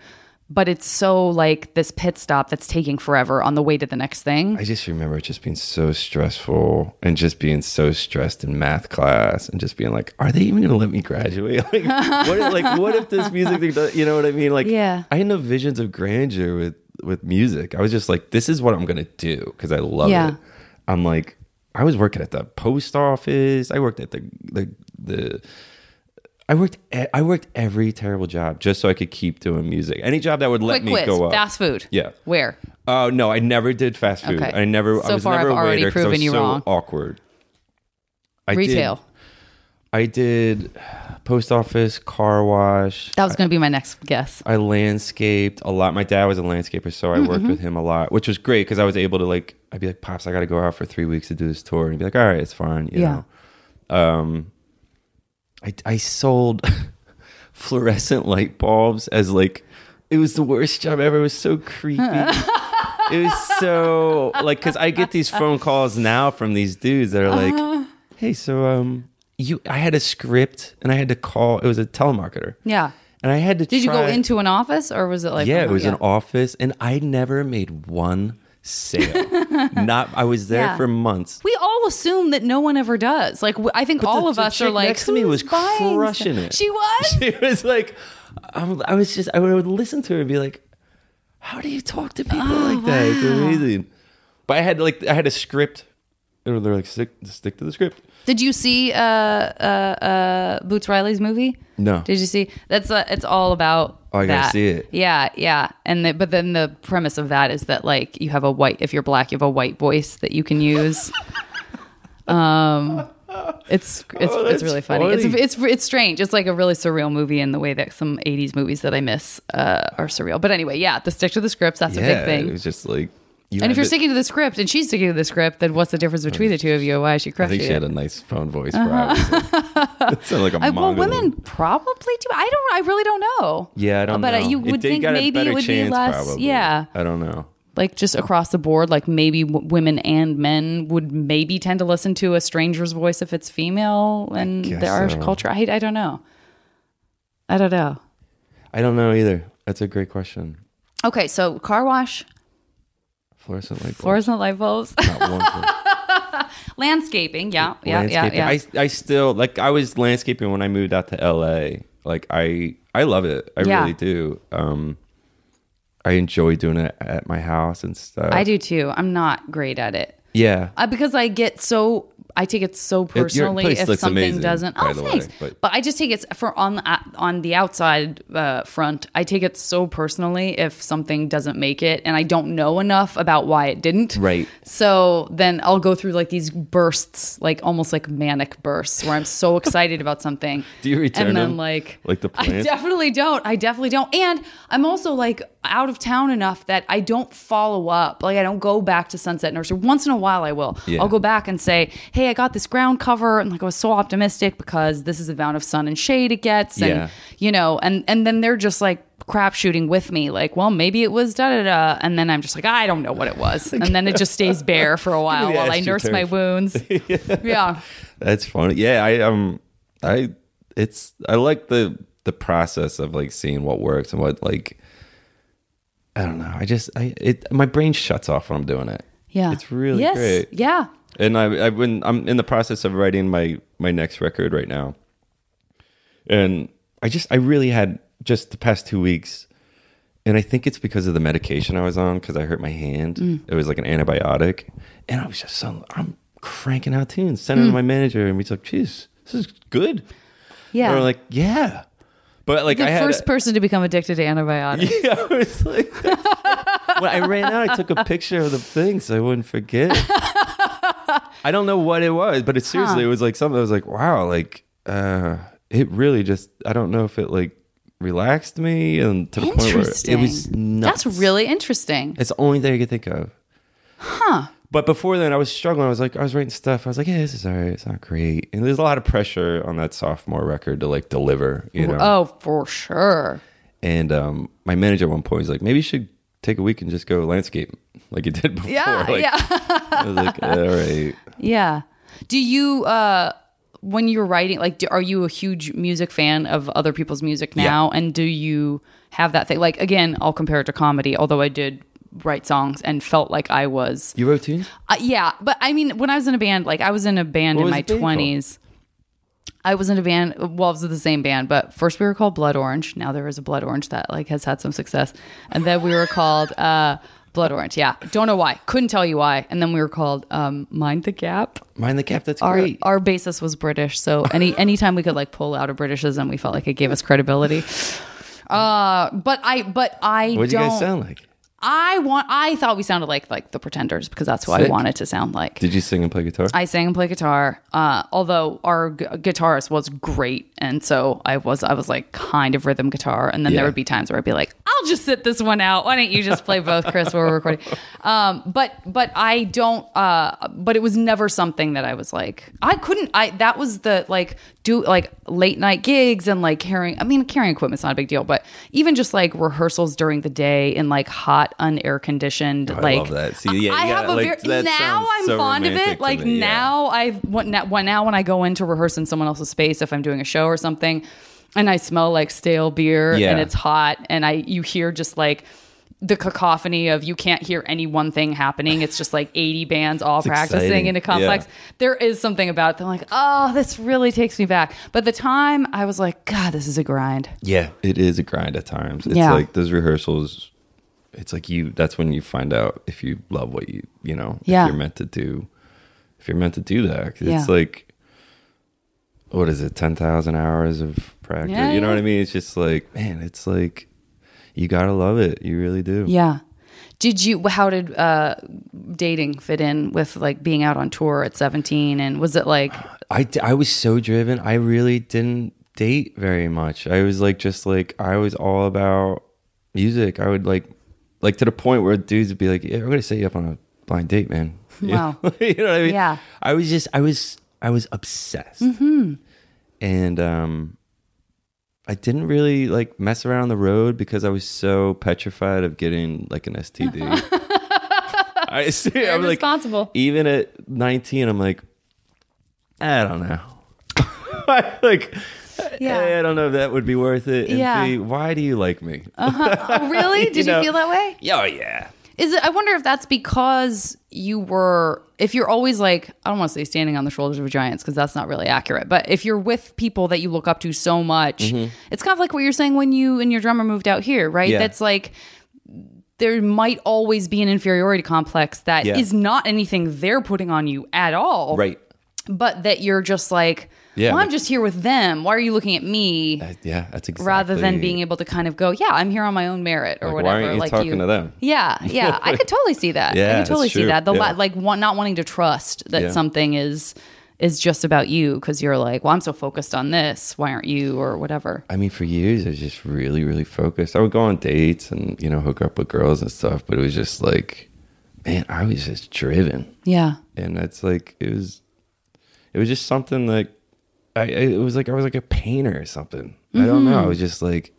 but it's so like this pit stop that's taking forever on the way to the next thing. I just remember it just being so stressful and just being so stressed in math class and just being like, are they even going to let me graduate? Like, what if, like, what if this music thing does, you know what I mean? Like, Yeah. I had no visions of grandeur with, with music. I was just like, this is what I'm going to do because I love Yeah. it. I'm like, I was working at the post office. I worked at the, the, the, I worked e- I worked every terrible job just so I could keep doing music. Any job that would let Quick me quiz, go up. Quick fast food. Yeah. Where? Oh no, I never did fast food. Okay. I never. So I was far, never I've a already waiter 'cause I proven was you so wrong. Awkward. I Retail. Did, I did post office, car wash. That was going to be my next guess. I landscaped a lot. My dad was a landscaper, so I Mm-hmm. worked with him a lot, which was great because I was able to like. I'd be like, "Pops, I got to go out for three weeks to do this tour," and he'd be like, "All right, it's fine." You Yeah. know. Um, I I sold fluorescent light bulbs as like it was the worst job ever. It was so creepy. it was so like because I get these phone calls now from these dudes that are like, Uh-huh. "Hey, so um, you I had a script and I had to call. It was a telemarketer, Yeah. and I had to. Did you go into an office or was it like? yeah, it was an office, and I never made one sale. Not I was there Yeah. for months. We all assume that no one ever does. Like I think But all the- of the us are like. next to me was crushing stuff?" it. She was. It was like I'm, I was just I would listen to her and be like, "How do you talk to people Oh, like that? It's amazing." But I had like I had a script they're like stick stick to the script. Did you see uh, uh, uh, Boots Riley's movie? No. Did you see? That's uh, it's all about. Oh, I gotta that. see it. Yeah, yeah, and the, but then the premise of that is that like you have a white. If you're black, you have a white voice that you can use. um, it's it's Oh, it's really funny. It's funny. it's it's strange. It's like a really surreal movie in the way that some '80s movies that I miss uh, are surreal. But anyway, yeah, the stick to the scripts. That's a big thing. it was just like. You And if you're sticking to the script and she's sticking to the script, then what's the difference between the two of you? Why is she crushing I think she it? had a nice phone voice. Probably. it sounded like a I, well, Mongolian. women probably do. I don't. I really don't know. Yeah, I don't but know. uh, you would they think maybe it would be less. probably. Yeah, I don't know. like just across the board, like maybe w- women and men would maybe tend to listen to a stranger's voice if it's female in guess the Irish so. culture. I, I don't know. I don't know. I don't know either. That's a great question. Okay, so car wash, Fluorescent light bulb. fluorescent light bulbs, Not one thing. landscaping. Yeah, yeah, yeah, yeah. I I still like I was landscaping when I moved out to LA. Like I I love it. I Yeah. really do. Um I enjoy doing it at my house and stuff. I do too. I'm not great at it. Yeah. Uh, because I get so I take it so personally place if something amazing, doesn't. Oh, the way, but- but, I just take it for on the on the outside uh, front. I take it so personally if something doesn't make it, and I don't know enough about why it didn't. Right. So then I'll go through like these bursts, like almost like manic bursts, where I'm so excited about something. Do you return And then them? like Like the I definitely don't. I definitely don't. And I'm also like out of town enough that I don't follow up. Like I don't go back to Sunset Nursery. Once in a while I will. Yeah. I'll go back and say, "Hey, I got this ground cover," and like I was so optimistic because this is the amount of sun and shade it gets, and Yeah. you know, and and then they're just like crap shooting with me like well maybe it was da da da and then i'm just like i don't know what it was and then it just stays bare for a while while i nurse my astroturf. wounds yeah That's funny. Yeah, I um I it's I like the the process of like seeing what works and what like I don't know. I just I it my brain shuts off when I'm doing it. yeah It's really yes great. yeah and I, I when I'm in the process of writing my my next record right now, and I just I really had just the past two weeks, and I think it's because of the medication I was on because I hurt my hand. Mm. It was like an antibiotic, and I was just so I'm cranking out tunes, sending Mm. to my manager, and he's like, "Geez, this is good." yeah And we're like, "Yeah," but like the I had first person to become addicted to antibiotics yeah, I was like, when I ran out, I took a picture of the thing so I wouldn't forget. I don't know what it was, but it seriously, Huh. it was like something. I was like, wow, like uh, it really just. I don't know if it like relaxed me and to the point where it was nuts. That's really interesting. It's the only thing I could think of. Huh. But before then, I was struggling. I was like, I was writing stuff. I was like, yeah, this is all right. It's not great. And there's a lot of pressure on that sophomore record to like deliver, you know. Oh, for sure. And um, my manager at one point was like, maybe you should take a week and just go landscape like you did before. Yeah, Like, yeah. I was like, all right. Yeah. Do you uh when you're writing like do, are you a huge music fan of other people's music now and do you have that thing like again I'll compare it to comedy although I did write songs and felt like I was You wrote tunes? uh, yeah but I mean when I was in a band like I was in a band What in my the band called? 20s I was in a band well it was the same band but first we were called Blood Orange now there is a Blood Orange that like has had some success and then we were called uh Blood Orange yeah don't know why couldn't tell you why and then we were called um Mind the Gap Mind the Gap. That's our great. our basis was British, so any anytime we could like pull out a Britishism, we felt like it gave us credibility. Uh, but I but I what do you guys sound like? I want. I thought we sounded like like the Pretenders because that's who I wanted to sound like. Did you sing and play guitar? I sang and play guitar. Uh, although our gu- guitarist was great, and so I was I was like kind of rhythm guitar, and then Yeah. there would be times where I'd be like, I'll just sit this one out. Why don't you just play both, Chris? While we're recording. Um, but but I don't. Uh, but it was never something that I was like I couldn't. I that was the like do like late night gigs and like carrying. I mean, carrying equipment's not a big deal, but even just like rehearsals during the day in like hot, unair conditioned. Oh, I like love that. See, yeah, I have gotta, a like, very now I'm so fond of it. Like me, yeah. now I what now, when now when I go in to rehearse in someone else's space if I'm doing a show or something, and I smell like stale beer Yeah. and it's hot and I you hear just like the cacophony of you can't hear any one thing happening. It's just like 80 bands all practicing exciting. in a complex. Yeah. There is something about it. like, oh, this really takes me back. But the time, I was like, God, this is a grind. Yeah, it is a grind at times. It's Yeah. like those rehearsals. It's like you. That's when you find out if you love what you you know. Yeah. If you're meant to do. if you're meant to do that. Yeah. It's like, what is it, 10,000 hours of practice? Yeah, you know what I mean? It's just like, man, it's like, you got to love it. You really do. Yeah. Did you? How did uh, dating fit in with like being out on tour at seventeen? And was it like? i i was so driven. I really didn't date very much. I was like, just like, I was all about music. I would like, like to the point where dudes would be like, yeah, I'm going to set you up on a blind date, man. You Wow. know? you know what I mean? Yeah. I was just, I was, I was obsessed. Mm-hmm. And, um, I didn't really like mess around on the road because I was so petrified of getting like an STD. I see. I'm like, even at 19, I'm like, I don't know. I like, Yeah. A, I don't know if that would be worth it. And Yeah. B, why do you like me? oh, really? Did you, know. feel that way? oh, yeah. Is it? I wonder if that's because you were. If you're always like, I don't want to say standing on the shoulders of giants because that's not really accurate. But if you're with people that you look up to so much, it's kind of like what you're saying when you and your drummer moved out here, right? Mm-hmm. Yeah. That's like there might always be an inferiority complex that is Yeah. not anything they're putting on you at all, Right. But that you're just like, Yeah, well, I'm just here with them. Why are you looking at me? That- yeah, that's exactly. rather than being able to kind of go, yeah, I'm here on my own merit or Like, why whatever. aren't you like talking to them? Yeah, yeah, I could totally see that. I Yeah, could totally see that. The Yeah. like one, not wanting to trust that Yeah. something is is just about you because you're like, well, I'm so focused on this. Why aren't you or whatever? I mean, for years, I was just really, really focused. I would go on dates and, you know, hook up with girls and stuff, but it was just like, man, I was just driven. Yeah, and that's like it was it was just something like I, it was like I was like a painter or something. I don't know. I was just like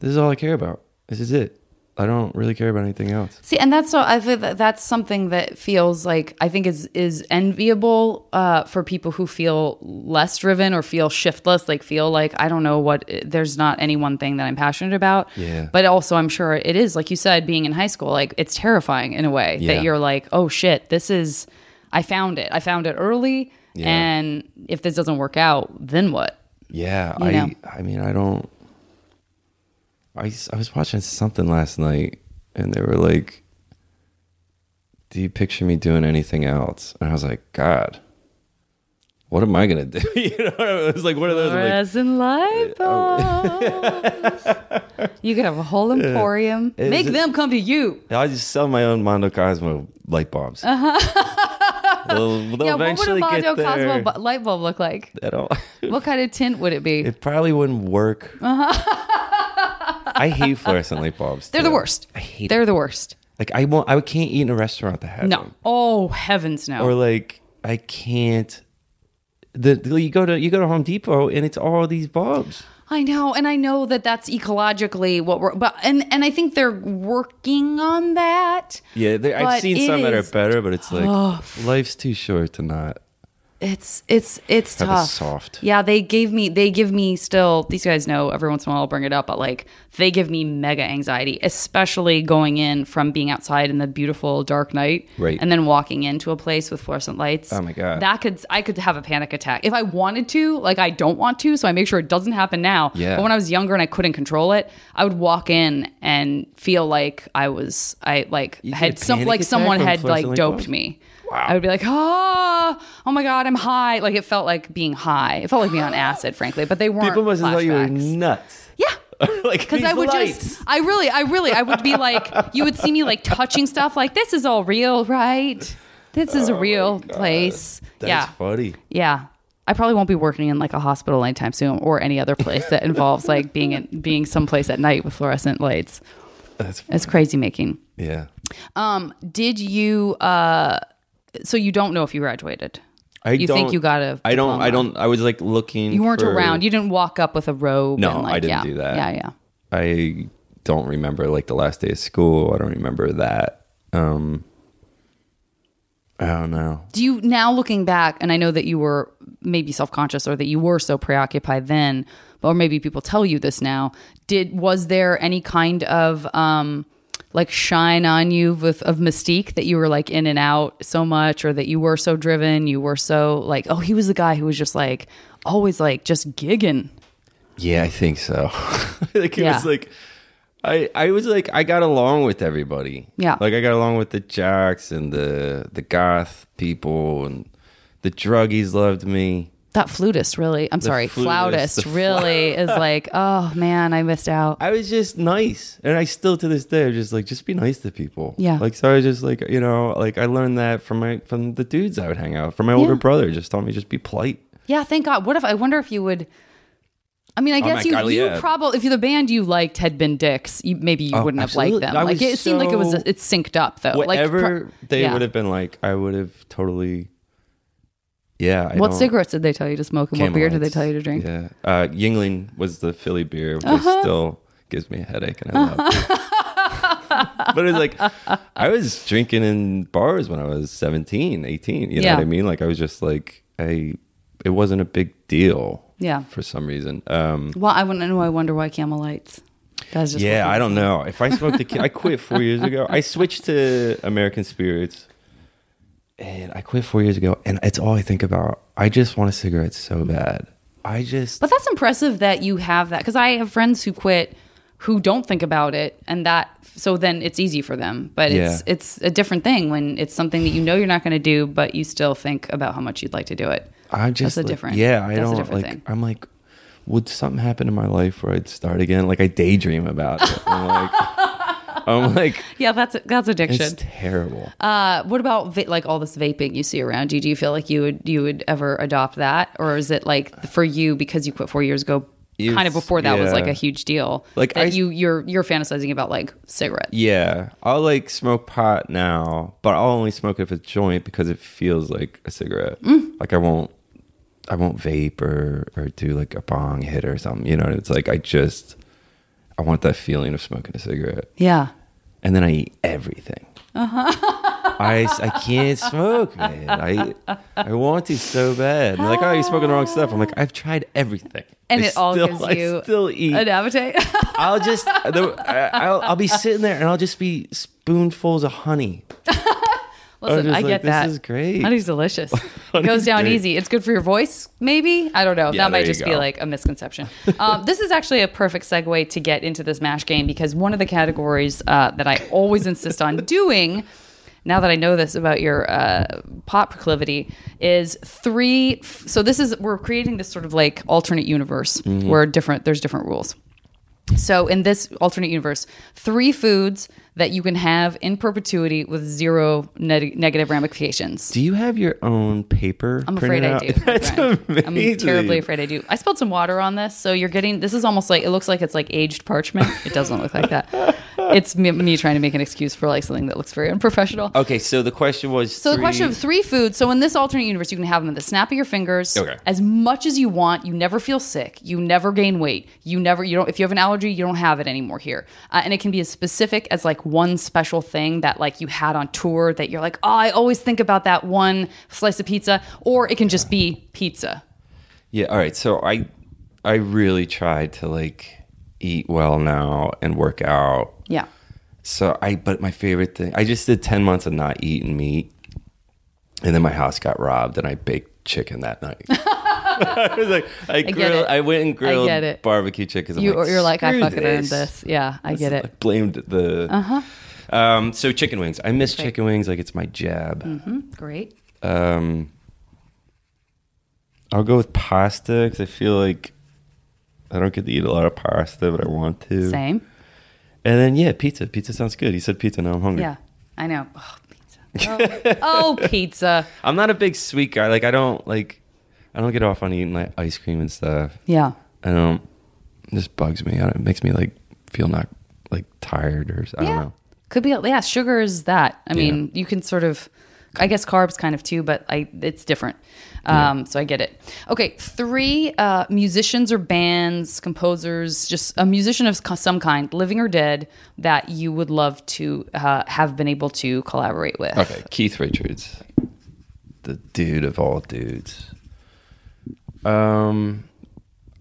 this is all I care about. This is it. I don't really care about anything else. See, and that's so I think that that's something that feels like I think is is enviable uh, for people who feel less driven or feel shiftless, like feel like I don't know what. There's not any one thing that I'm passionate about. Yeah. But also, I'm sure it is like you said, being in high school, like it's terrifying in a way Yeah. that you're like, oh shit, this is. I found it. I found it early, Yeah. and if this doesn't work out, then what? Yeah, You I know. I mean I don't I I was watching something last night and they were like do you picture me doing anything else? And I was like, God, what am I gonna do? you know, it was like one of those. I'm like, light bulbs. you could have a whole emporium. Make them come to you. I just sell my own Mondo Cozmo light bulbs. Uh-huh. They'll, they'll yeah, what would a Mondo. Cozmo bu- light bulb look like? I don't. What kind of tint would it be? It probably wouldn't work. Uh-huh. I hate fluorescent light bulbs. They're the worst. I hate. They're it. the worst. Like I won't. I can't eat in a restaurant that has them. No. them. Oh heavens no. Or like I can't. The, the- you go to you go to Home Depot and it's all these bulbs. I know, and I know that that's ecologically what we're. But and and I think they're working on that. Yeah, I've seen some that are better, but it's like life's too short to not. It's it's it's a tough. soft. Yeah, they gave me they give me still these guys know every once in a while I'll bring it up, but like they give me mega anxiety, especially going in from being outside in the beautiful dark night. Right. And then walking into a place with fluorescent lights. Oh my God. That could I could have a panic attack. If I wanted to, like I don't want to, so I make sure it doesn't happen now. Yeah. But when I was younger and I couldn't control it, I would walk in and feel like I was I like You had some like someone had like doped me. Wow. I would be like, oh, oh my God, I'm high. Like it felt like being high. It felt like being on acid, frankly, but they weren't. People must have thought you were nuts. Yeah. like Because I would lights. just, I really, I really, I would be like, you would see me like touching stuff like, this is all real, right? This is a real place. Oh That's yeah. funny. Yeah. I probably won't be working in like a hospital anytime soon or any other place that involves like being in, being someplace at night with fluorescent lights. That's It's crazy making. yeah. Um, did you, uh, so you don't know if you graduated? I You think you got a I don't. I don't. I was like looking. You weren't for- around. You didn't walk up with a robe. No, and like, I didn't yeah, do that. Yeah, yeah. I don't remember like the last day of school. I don't remember that. Um, I don't know. Do you now looking back, and I know that you were maybe self conscious or that you were so preoccupied then, or maybe people tell you this now. Did was there any kind of um like shine on you with of mystique that you were like in and out so much, or that you were so driven, you were so like, oh, he was the guy who was just like always like just gigging. Yeah, I think so. like it Yeah. was like I I was like I got along with everybody. Yeah. Like I got along with the jocks and the the goth people and The druggies loved me. That flutist really, I'm sorry, flutist, flautist the really is like, oh man, I missed out. I was just nice, and I still to this day are just like, just be nice to people. Yeah. Like so, I was just like, you know, like I learned that from my from the dudes I would hang out. From my older Yeah. brother, just taught me just be polite. Yeah, thank God. What if I wonder if you would? I mean, I Oh guess you God, you yeah. probably if the band you liked had been dicks, you, maybe you Oh, wouldn't have liked them. Like it seemed like it was so- it's synced up though. like Whatever pro- they yeah. would have been like, I would have totally. Yeah. I What cigarettes did they tell you to smoke, and what beer did they tell you to drink? Yeah. Uh, Yuengling was the Philly beer, which Uh-huh. still gives me a headache, and I love it. but it's like I was drinking in bars when I was 17, 18. You know Yeah. what I mean? Like I was just like I. It wasn't a big deal. Yeah. For some reason. Um, Well, I wouldn't know. I wonder why Camel Lights. That's just yeah, I don't know. If I smoked a, I quit four years ago. I switched to American Spirits, and I quit four years ago. And it's all I think about. I just want a cigarette so mm-hmm. bad. I just But that's impressive that you have that because I have friends who quit who don't think about it, and that so then it's easy for them. But it's Yeah. it's a different thing when it's something that you know you're not going to do, but you still think about how much you'd like to do it. I just a like- different- Yeah, I that's a don't different like. thing. I'm like, would something happen in my life where I'd start again? Like I daydream about it. I'm like, I'm like, Yeah, that's that's addiction. it's terrible. Uh, what about va- like all this vaping you see around you? Do you feel like you would you would ever adopt that, or is it like for you because you quit four years ago? kind of before that was like a huge deal. Like, that I- you you're you're fantasizing about like cigarettes. Yeah, I'll like smoke pot now, but I'll only smoke it if it's joint because it feels like a cigarette. Mm. Like I won't, I won't vape or or do like a bong hit or something. You know, it's like I just, I want that feeling of smoking a cigarette, Yeah. and then I eat everything. Uh-huh. I, I can't smoke, man. I I want to so bad. And they're like, oh, you're smoking the wrong stuff. I'm like, I've tried everything, And I it all still, gives I you still eat. An appetite. I'll just, I'll, I'll be sitting there and I'll just be spoonfuls of honey. Listen, just I like, get this that. is great. Honey's delicious. it Honey's goes down great. easy. It's good for your voice, maybe. I don't know. Yeah, that might just be like a misconception. um, this is actually a perfect segue to get into this mash game because one of the categories uh, that I always insist on doing. Now that I know this about your uh, pot proclivity, is three. So this is we're creating this sort of like alternate universe Mm-hmm. where different there's different rules. So in this alternate universe, three foods that you can have in perpetuity with zero neg- negative ramifications. Do you have your own paper? I'm afraid I do. That's. I'm terribly afraid I do. I spilled some water on this, so you're getting. This is almost like it looks like it's like aged parchment. It doesn't look like that. It's me, me trying to make an excuse for like something that looks very unprofessional. Okay, so the question was. So the question of three foods. So in this alternate universe, you can have them at the snap of your fingers, Okay. as much as you want. You never feel sick. You never gain weight. You never. You don't. If you have an allergy, you don't have it anymore here. Uh, and it can be as specific as like one special thing that like you had on tour that you're like, oh, I always think about that one slice of pizza, or it can just be pizza. Yeah. All right. So I, I really tried to like eat well now and work out. Yeah. So I, but my favorite thing, I just did ten months of not eating meat, and then my house got robbed, and I baked chicken that night. I was like, I get grilled. I went and grilled get it. barbecue chicken. You, you're like, I "Screw fucking earned this. Yeah, I get I it. blamed the. Uh huh. Um, so chicken wings. I miss Great. chicken wings like it's my jab. Great. Um, I'll go with pasta because I feel like I don't get to eat a lot of pasta, but I want to. Same. And then yeah, pizza. Pizza sounds good. You said pizza. Now I'm hungry. Yeah, I know. Oh, pizza. Oh, oh, pizza. I'm not a big sweet guy. Like I don't like. I don't get off on eating like ice cream and stuff. Yeah. I don't. It just bugs me. I don't- It makes me like feel not like tired or I don't know. Could be, yeah, sugar is that. I mean, you can sort of, I guess carbs kind of too, but I it's different. Um, So I get it. Okay, three uh, musicians or bands, composers, just a musician of some kind, living or dead, that you would love to uh, have been able to collaborate with. Okay, Keith Richards, the dude of all dudes. Um,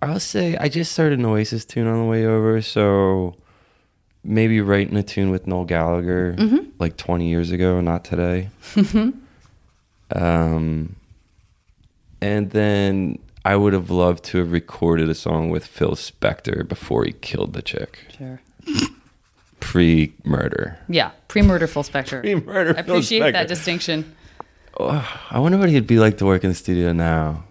I'll say I just started an Oasis tune on the way over, so maybe writing a tune with Noel Gallagher like 20 years ago, not today. um, and then I would have loved to have recorded a song with Phil Spector before he killed the chick, Sure. pre-murder. Yeah, pre-murder Phil Spector. Pre-murder I Phil appreciate that distinction. oh, I wonder what he'd be like to work in the studio now.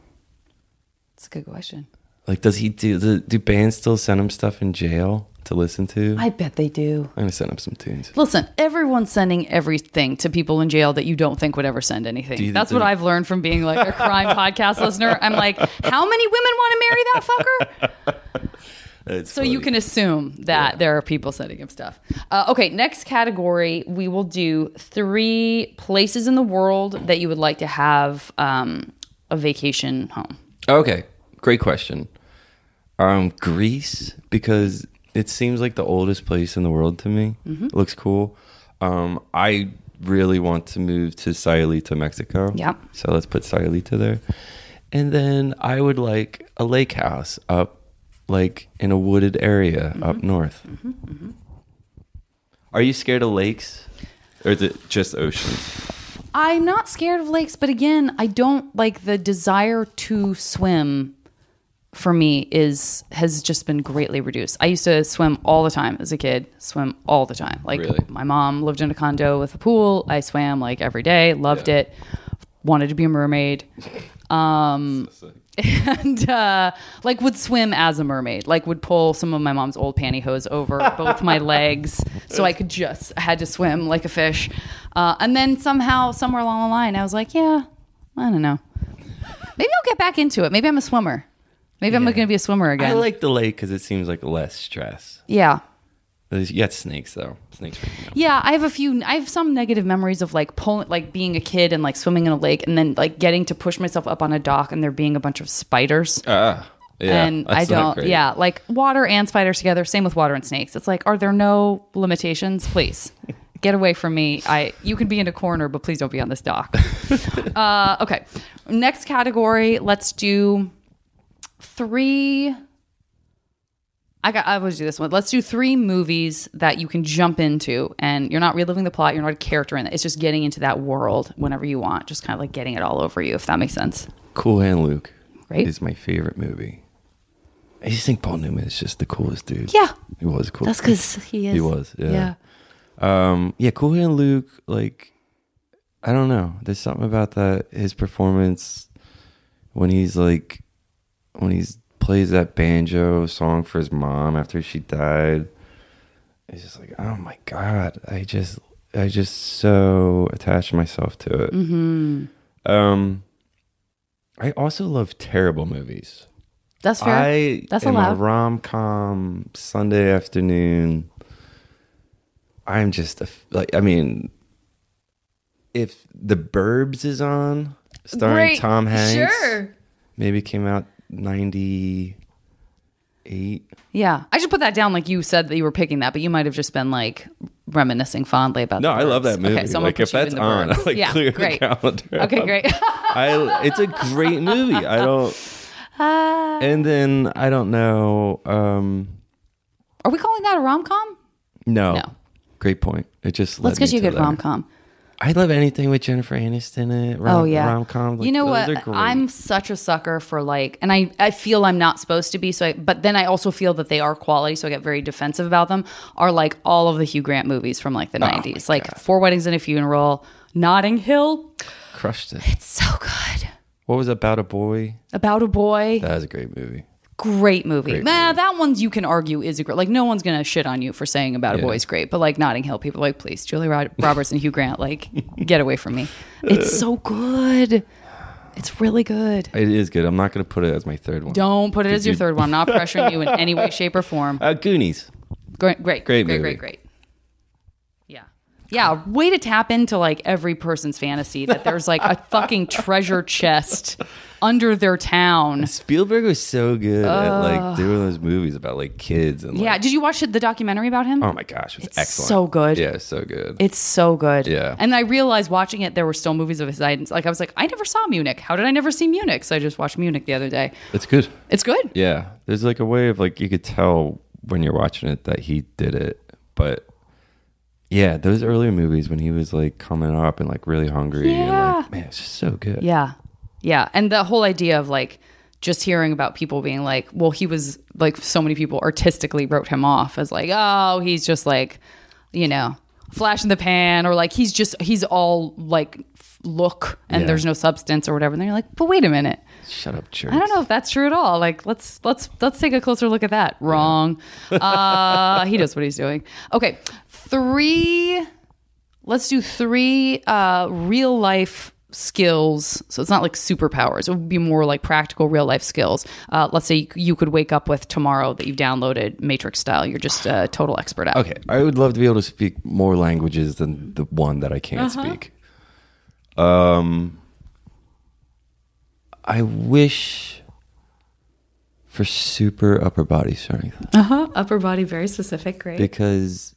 It's a good question. Like, does he do? Do, do bands still send him stuff in jail to listen to? I bet they do. I'm gonna send him some tunes. Listen, everyone's sending everything to people in jail that you don't think would ever send anything. That's what I've learned from being like a crime podcast listener. I'm like, how many women want to marry that fucker? It's So you can assume that there are people sending him stuff. Uh, okay, next category, we will do three places in the world that you would like to have um, a vacation home. Okay, great question. Um, Greece because it seems like the oldest place in the world to me. Mm-hmm. It looks cool. Um, I really want to move to Sayulita, Mexico. Yep. So let's put Sayulita there, and then I would like a lake house up, like in a wooded area Mm-hmm. up north. Are you scared of lakes, or is it just oceans? I'm not scared of lakes, but again, I don't like the desire to swim for me is has just been greatly reduced. I used to swim all the time as a kid, swim all the time. Like Really? my mom lived in a condo with a pool. I swam like every day, loved Yeah. it. Wanted to be a mermaid. Um and uh, like would swim as a mermaid like would pull some of my mom's old pantyhose over both my legs so i could just I had to swim like a fish uh, and then somehow somewhere along the line i was like yeah i don't know maybe i'll get back into it maybe i'm a swimmer maybe i'm Yeah. gonna be a swimmer again. I again like the lake because it seems like less stress. yeah You got snakes though. Snakes. freak me out. Yeah, I have a few. I have some negative memories of like pulling, like being a kid and like swimming in a lake, and then like getting to push myself up on a dock and there being a bunch of spiders. Ah, yeah. and that's I not don't. great. Yeah, like water and spiders together. Same with water and snakes. It's like, are there no limitations? Please get away from me. I you can be in a corner, but please don't be on this dock. uh, okay, next category. Let's do three. I got. I always do this one. Let's do three movies that you can jump into, and you're not reliving the plot. You're not a character in it. It's just getting into that world whenever you want. Just kind of like getting it all over you, if that makes sense. Cool Hand Luke Right. is my favorite movie. I just think Paul Newman is just the coolest dude. Yeah, He was cool. that's because he is. He was, yeah. yeah. Um, yeah, Cool Hand Luke, like, I don't know. There's something about that, his performance when he's like, when he plays that banjo song for his mom after she died. It's just like, oh my God. I just, I just so attached myself to it. Mm-hmm. Um, I also love terrible movies. That's fair. I That's am allowed. a rom com Sunday afternoon. I'm just a like. I mean, if The Burbs is on, starring Great. Tom Hanks, Sure. maybe came out ninety eight. Yeah. I should put that down like you said that you were picking that, but you might have just been like reminiscing fondly about No, I love that movie. Okay, so I'm like if that's on, I like yeah, clear great. the calendar. Okay, great. I it's a great movie. I don't. Uh, And then I don't know. Um, are we calling that a rom com? no, No. great point. It just Let's get you a good rom com. I love anything with Jennifer Aniston in it. Rom, Oh yeah, rom com. you know what? I'm such a sucker for like, and I I feel I'm not supposed to be. So, I, but then I also feel that they are quality. So I get very defensive about them. Are like all of the Hugh Grant movies from like the Oh 90s, like Four Weddings and a Funeral, Notting Hill. crushed it. It's so good. What was about a boy? About a boy. That was a great movie. Great movie. Great nah, movie. that one's you can argue is a great. Like no one's gonna shit on you for saying about a boy's great, but like Notting Hill, people are like please, Julie Rod- Roberts and Hugh Grant, like get away from me. It's so good. It's really good. It is good. I'm not going to put it as my third one. Don't put it as your third one. I'm not pressuring you in any way, shape, or form. Uh, Goonies. Great, great, Great great, great, great. Yeah. Yeah, way to tap into like every person's fantasy that there's like a fucking treasure chest under their town. Spielberg was so good at like doing those movies about like kids and like, Yeah, did you watch the documentary about him? oh my gosh, it was It's excellent. so good. Yeah, so good. It's so good. Yeah. And I realized watching it, there were still movies of his. I, like I was like, I never saw Munich. How did I never see Munich? So I just watched Munich the other day. it's good. It's good. Yeah, there's like a way of like you could tell when you're watching it that he did it, but yeah, those earlier movies when he was like coming up and like really hungry and Yeah. like man, it's just so good. Yeah. Yeah. And the whole idea of like just hearing about people being like, well, he was like, so many people artistically wrote him off as like, oh, he's just like, you know, flash in the pan or like he's just, he's all like look and Yeah. there's no substance or whatever. And then you're like, but wait a minute. Shut up, church. I don't know if that's true at all. Like, let's let's let's take a closer look at that. Wrong. uh, he knows what he's doing. Okay, three. Let's do three uh, real life skills. So it's not like superpowers. It would be more like practical real life skills. Uh, let's say you, you could wake up with tomorrow that you've downloaded Matrix style. You're just a total expert at. Okay, I would love to be able to speak more languages than the one that I can't Uh-huh. speak. Um, I wish for super upper body strength Uh huh. Upper body, very specific. Great. because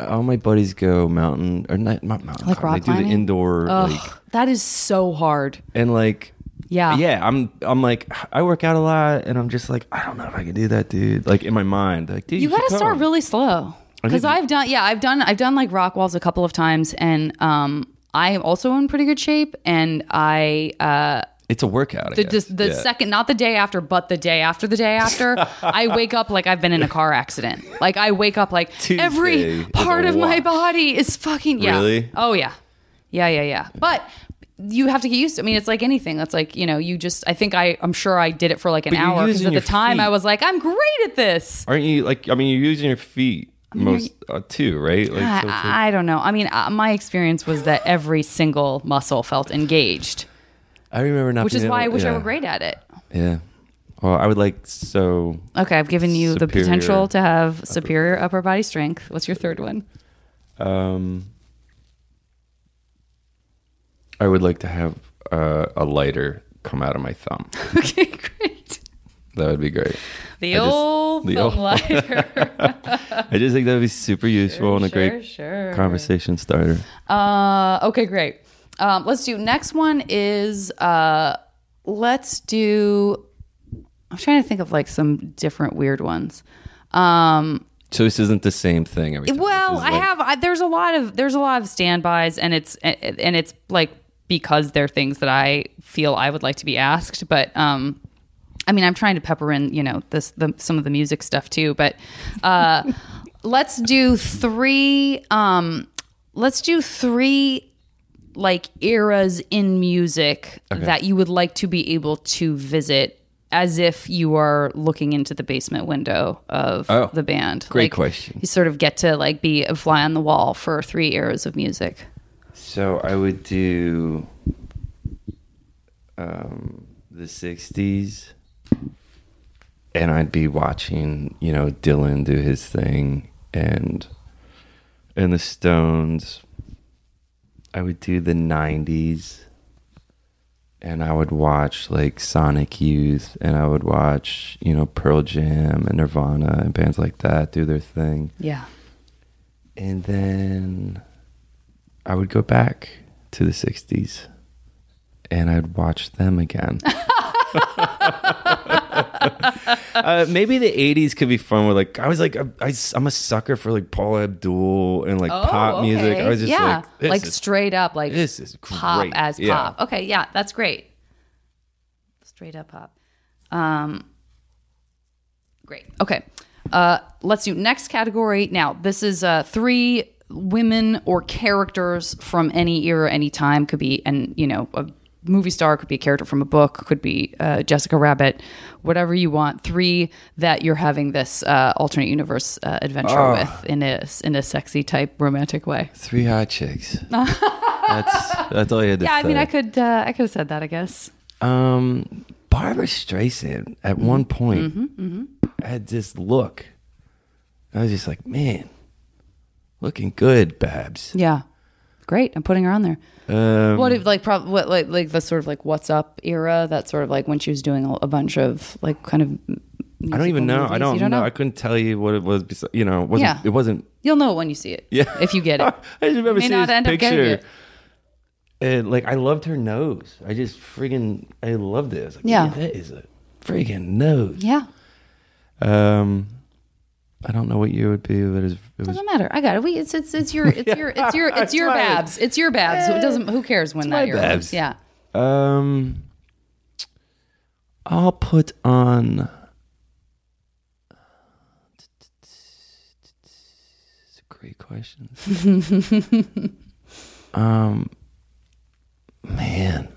all my buddies go mountain or not, not mountain. Like climbing. rock they do the indoor Ugh, like that is so hard. and like Yeah. yeah. I'm I'm like I work out a lot and I'm just like I don't know if I can do that, dude. Like in my mind, like dude, you got to start come. really slow because i've done yeah i've done i've done like rock walls a couple of times and um i'm also in pretty good shape and i uh It's a workout. I the, guess. just the Yeah. second not the day after but the day after the day after i wake up like i've been in a car accident like i wake up like Tuesday every part of my body is fucking yeah Really? oh yeah yeah yeah yeah but you have to get used to. I mean, it's like anything. That's like you know, you just. I think I. I'm sure I did it for like an hour because at the time I was like, I'm great at this. Aren't you like? I mean, you're using your feet most uh, too, right? Like, so I, I don't know. I mean, uh, my experience was that every single muscle felt engaged, I remember not. which is why I able- wish I were great at it. Yeah. Well, I would like so. Okay, I've given you the potential to have superior upper body strength. What's your third one? Um, I would like to have uh, a lighter come out of my thumb. okay, great. That would be great. The I just- old the thumb old- lighter. I just think that would be super useful and a sure, great sure. conversation starter. Uh, okay, great. Um, let's do next one is uh, let's do. I'm trying to think of like some different weird ones. Um, So this isn't the same thing every time. Well, I like- have. I, there's a lot of there's a lot of standbys, and it's and it's like because they're things that I feel I would like to be asked. But um, I mean, I'm trying to pepper in you know this the, some of the music stuff too. But uh, let's do three. Um, let's do three like eras in music that you would like to be able to visit as if you are looking into the basement window of Oh, the band. great Like, question. You sort of get to like be a fly on the wall for three eras of music. So I would do um, the '60s, and I'd be watching, you know, Dylan do his thing, and and the Stones. I would do the '90s, and I would watch like Sonic Youth, and I would watch, you know, Pearl Jam and Nirvana and bands like that do their thing. Yeah. And then I would go back to the 60s and I'd watch them again. uh, maybe the 80s could be fun with like, I was like, I, am a sucker for like Paula Abdul and like pop music. I was just Oh, yeah, like, like is, straight up, like this is pop as Yeah. pop. Okay, yeah, that's great. Straight up pop. Um, great. Okay, uh, let's do next category. Now, this is uh, three women or characters from any era, any time. Could be, and you know, a movie star could be a character from a book. Could be uh, Jessica Rabbit. Whatever you want. Three that you're having this uh, alternate universe uh, adventure Oh. with in a in a sexy type romantic way. Three hot chicks. that's, that's all you had to Yeah, I mean, I could, uh, I could have said that, I guess. Um, Barbra Streisand at Mm-hmm. one point had this look. I was just like, man, looking good, Babs. Yeah, great. I'm putting her on there. Um, What if like probably what like like the sort of like what's up era? That sort of like when she was doing a, a bunch of like kind of. I don't even know. I don't, You know. I couldn't tell you what it was. besi- You know, it wasn't. Yeah. It wasn't. You'll know it when you see it. Yeah. if you get it. I just remember seeing not this end up getting picture. And like, I loved her nose. I just friggin', I loved it. I was like, Yeah. yeah, that is a friggin' nose. Yeah, Um, I don't know what year it would be, but it was, it doesn't matter. I got it. We it's it's it's your it's your it's your it's It's your my- babs. It's your babs. It doesn't. Who cares when that my era? babs. was. Yeah. Um, I'll put on. It's a great question. um, man.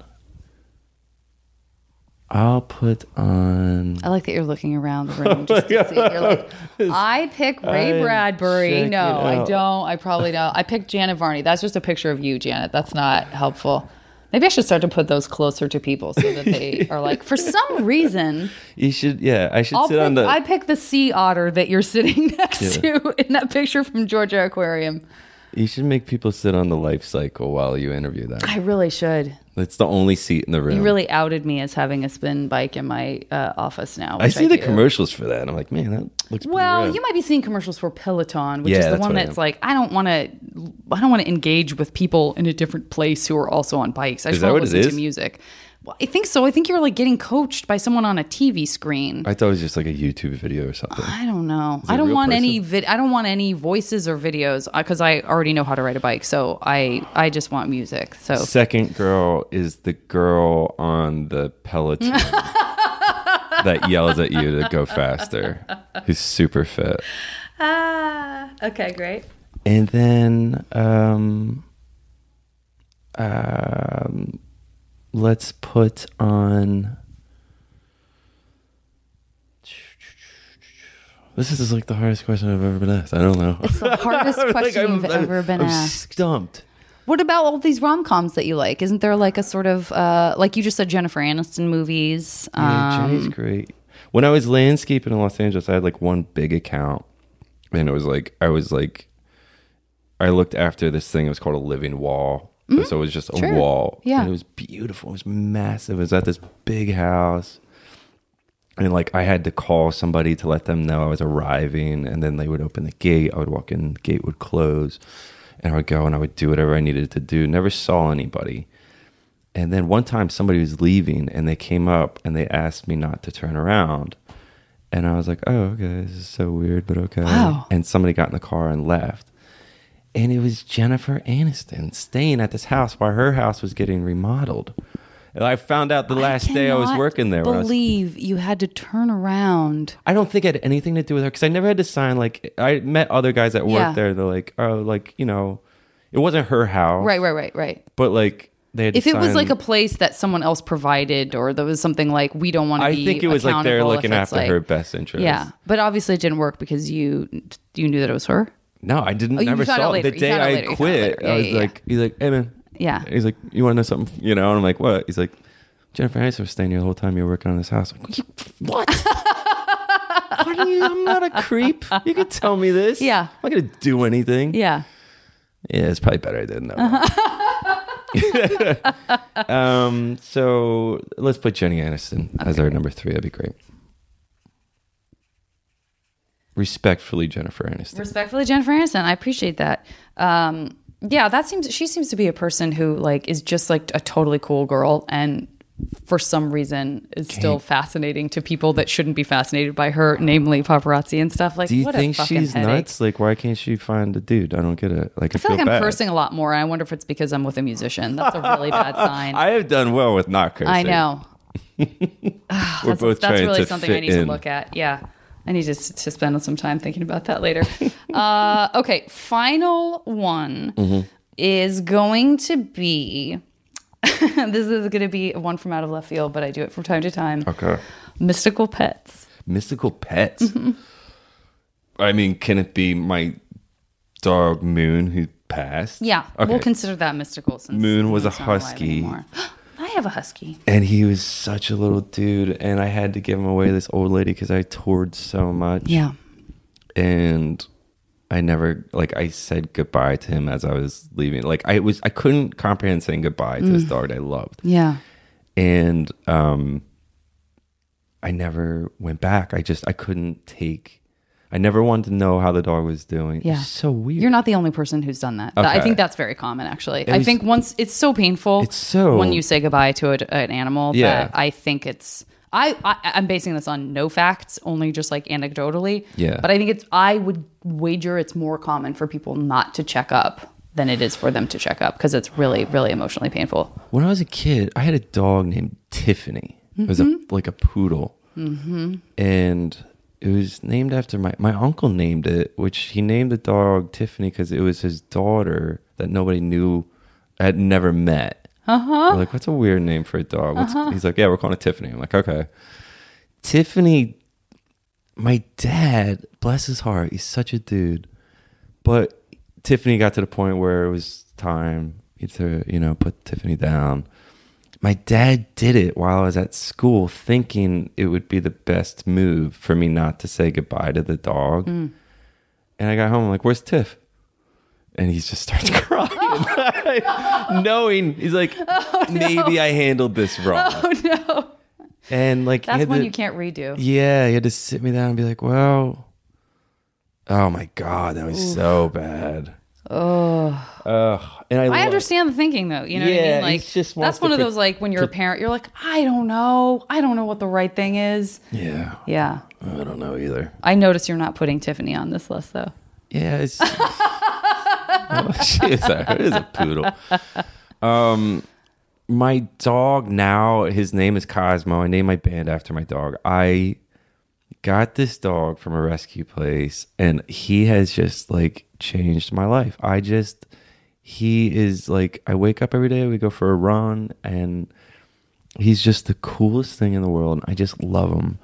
I'll put on. I like that you're looking around the room just to see. You're like, I pick Ray I'm Bradbury. No, I don't. I probably don't. I picked Janet Varney. That's just a picture of you, Janet. That's not helpful. Maybe I should start to put those closer to people so that they are like, for some reason, You should, yeah. I should I'll sit pick, on the. I pick the sea otter that you're sitting next Yeah. to in that picture from Georgia Aquarium. You should make people sit on the life cycle while you interview them. I really should. It's the only seat in the room. You really outed me as having a spin bike in my uh, office now. I see the do. commercials for that, and I'm like, man, that looks. pretty Well, you might be seeing commercials for Peloton, which Yeah, is the that's one what I that's like I don't want to, I don't want to engage with people in a different place who are also on bikes. I Is just want to listen to music. Well, I think so. I think you're like getting coached by someone on a TV screen. I thought it was just like a YouTube video or something. I don't know. I don't want any vid. I don't want any voices or videos because I already know how to ride a bike. So I I just want music. So Second girl is the girl on the Peloton that yells at you to go faster, who's super fit. ah okay great. And then um, um, let's put on. This is like the hardest question I've ever been asked. I don't know. It's the hardest Like, question I'm- you've I'm- ever been I'm asked. stumped. What about all these rom coms that you like? Isn't there like a sort of uh, like you just said Jennifer Aniston movies? Yeah, Jenny's Um, great. When I was landscaping in Los Angeles, I had like one big account, and it was like I was like, I looked after this thing. It was called a living wall. So it was just a Mm-hmm. Sure. wall. Yeah. and it was beautiful. It was massive. It was at this big house, and like I had to call somebody to let them know I was arriving, and then they would open the gate. I would walk in, the gate would close, and I would go and I would do whatever I needed to do. Never saw anybody. And then one time somebody was leaving and they came up and they asked me not to turn around. And I was like, oh, okay, this is so weird, but okay. Wow. And somebody got in the car and left. And it was Jennifer Aniston staying at this house while her house was getting remodeled. And I found out the last day I was working there. I was- Believe you had to turn around. I don't think it had anything to do with her because I never had to sign. Like, I met other guys that worked Yeah. there. They're like, oh, like, you know, it wasn't her house. Right, right, right, right. But like, they had If it was like a place that someone else provided, or there was something like we don't want to I think it was like they're looking after like- her best interest. Yeah, but obviously it didn't work because you you knew that it was her. No, I didn't. Oh, never saw it. later. The day I later. You found out quit. Yeah, I was yeah, yeah. like, he's like, hey man. Yeah. He's like, you want to know something? You know, and I'm like, what? He's like, Jennifer Aniston was staying here the whole time you were working on this house. I'm like, what? what are you? I'm not a creep. You can tell me this. Yeah. I'm not gonna do anything. Yeah. Yeah, it's probably better I didn't know. um, so let's put Jenny Aniston as our number three. That'd be great. Respectfully, Jennifer Aniston. Respectfully, Jennifer Aniston. I appreciate that. Um, yeah, that seems she seems to be a person who like is just like a totally cool girl and for some reason is still fascinating to people that shouldn't be fascinated by her, namely paparazzi and stuff. Like, Do you what think she's headache. nuts? Like, why can't she find a dude? I don't get it. Like, I, I feel like I'm cursing a lot more, and I wonder if it's because I'm with a musician. That's a really bad sign. I have done well with not cursing. I know. We're that's, both that's trying really to something I fit need to look at. Yeah. I need to, to spend some time thinking about that later. uh, okay. Final one Mm-hmm. is going to be this is going to be one from out of left field, but I do it from time to time. Okay. Mystical pets. Mystical pets. Mm-hmm. I mean, can it be my dog Moon who passed? Yeah. Okay. We'll consider that mystical since Moon was a Moon's not alive husky. I have a husky. and he was such a little dude, and I had to give him away this old lady because I toured so much. Yeah. and I never like I said goodbye to him as I was leaving. Like I was I couldn't comprehend saying goodbye to this Mm. dog I loved. Yeah. And um I never went back. I just I couldn't take I never wanted to know how the dog was doing. Yeah. It's so weird. You're not the only person who's done that. I think that's very common, actually. I was- think once it's so painful. It's so- when you say goodbye to a, an animal. Yeah. that I think it's. I, I I'm basing this on no facts, only just like anecdotally. Yeah. But I think it's. I would wager it's more common for people not to check up than it is for them to check up because it's really really emotionally painful. when I was a kid, I had a dog named Tiffany. It was a, Mm-hmm. like a poodle, mm-hmm. and it was named after my my uncle named it. Which he named the dog Tiffany because it was his daughter that nobody knew, had never met. Uh-huh. Like, what's a weird name for a dog? What's, He's like, yeah, we're calling it Tiffany. I'm like, okay. Tiffany, my dad, bless his heart, he's such a dude. But Tiffany got to the point where it was time to, you know, put Tiffany down. My dad did it while I was at school, thinking it would be the best move for me not to say goodbye to the dog. Mm. And I got home, I'm like, where's Tiff? And he just starts crying, knowing he's like, oh, maybe I handled this oh, wrong. Oh no. And like, That's when to- you can't redo. yeah, he had to sit me down and be like, well, oh my God, that was so bad. Oh. Ugh. And I, I understand the thinking though. You know what I Yeah, mean? Like he just wants that's one of those like when you're a parent, you're like, I don't know. I don't know what the right thing is. Yeah, Yeah. I don't know either. I notice you're not putting Tiffany on this list though. Yeah, it's. Oh, she is a, it is a poodle. Um, my dog now, his name is Cosmo. I named my band after my dog. I got this dog from a rescue place, and he has just like changed my life. I just, he is like, I wake up every day, we go for a run, and he's just the coolest thing in the world. I just love him.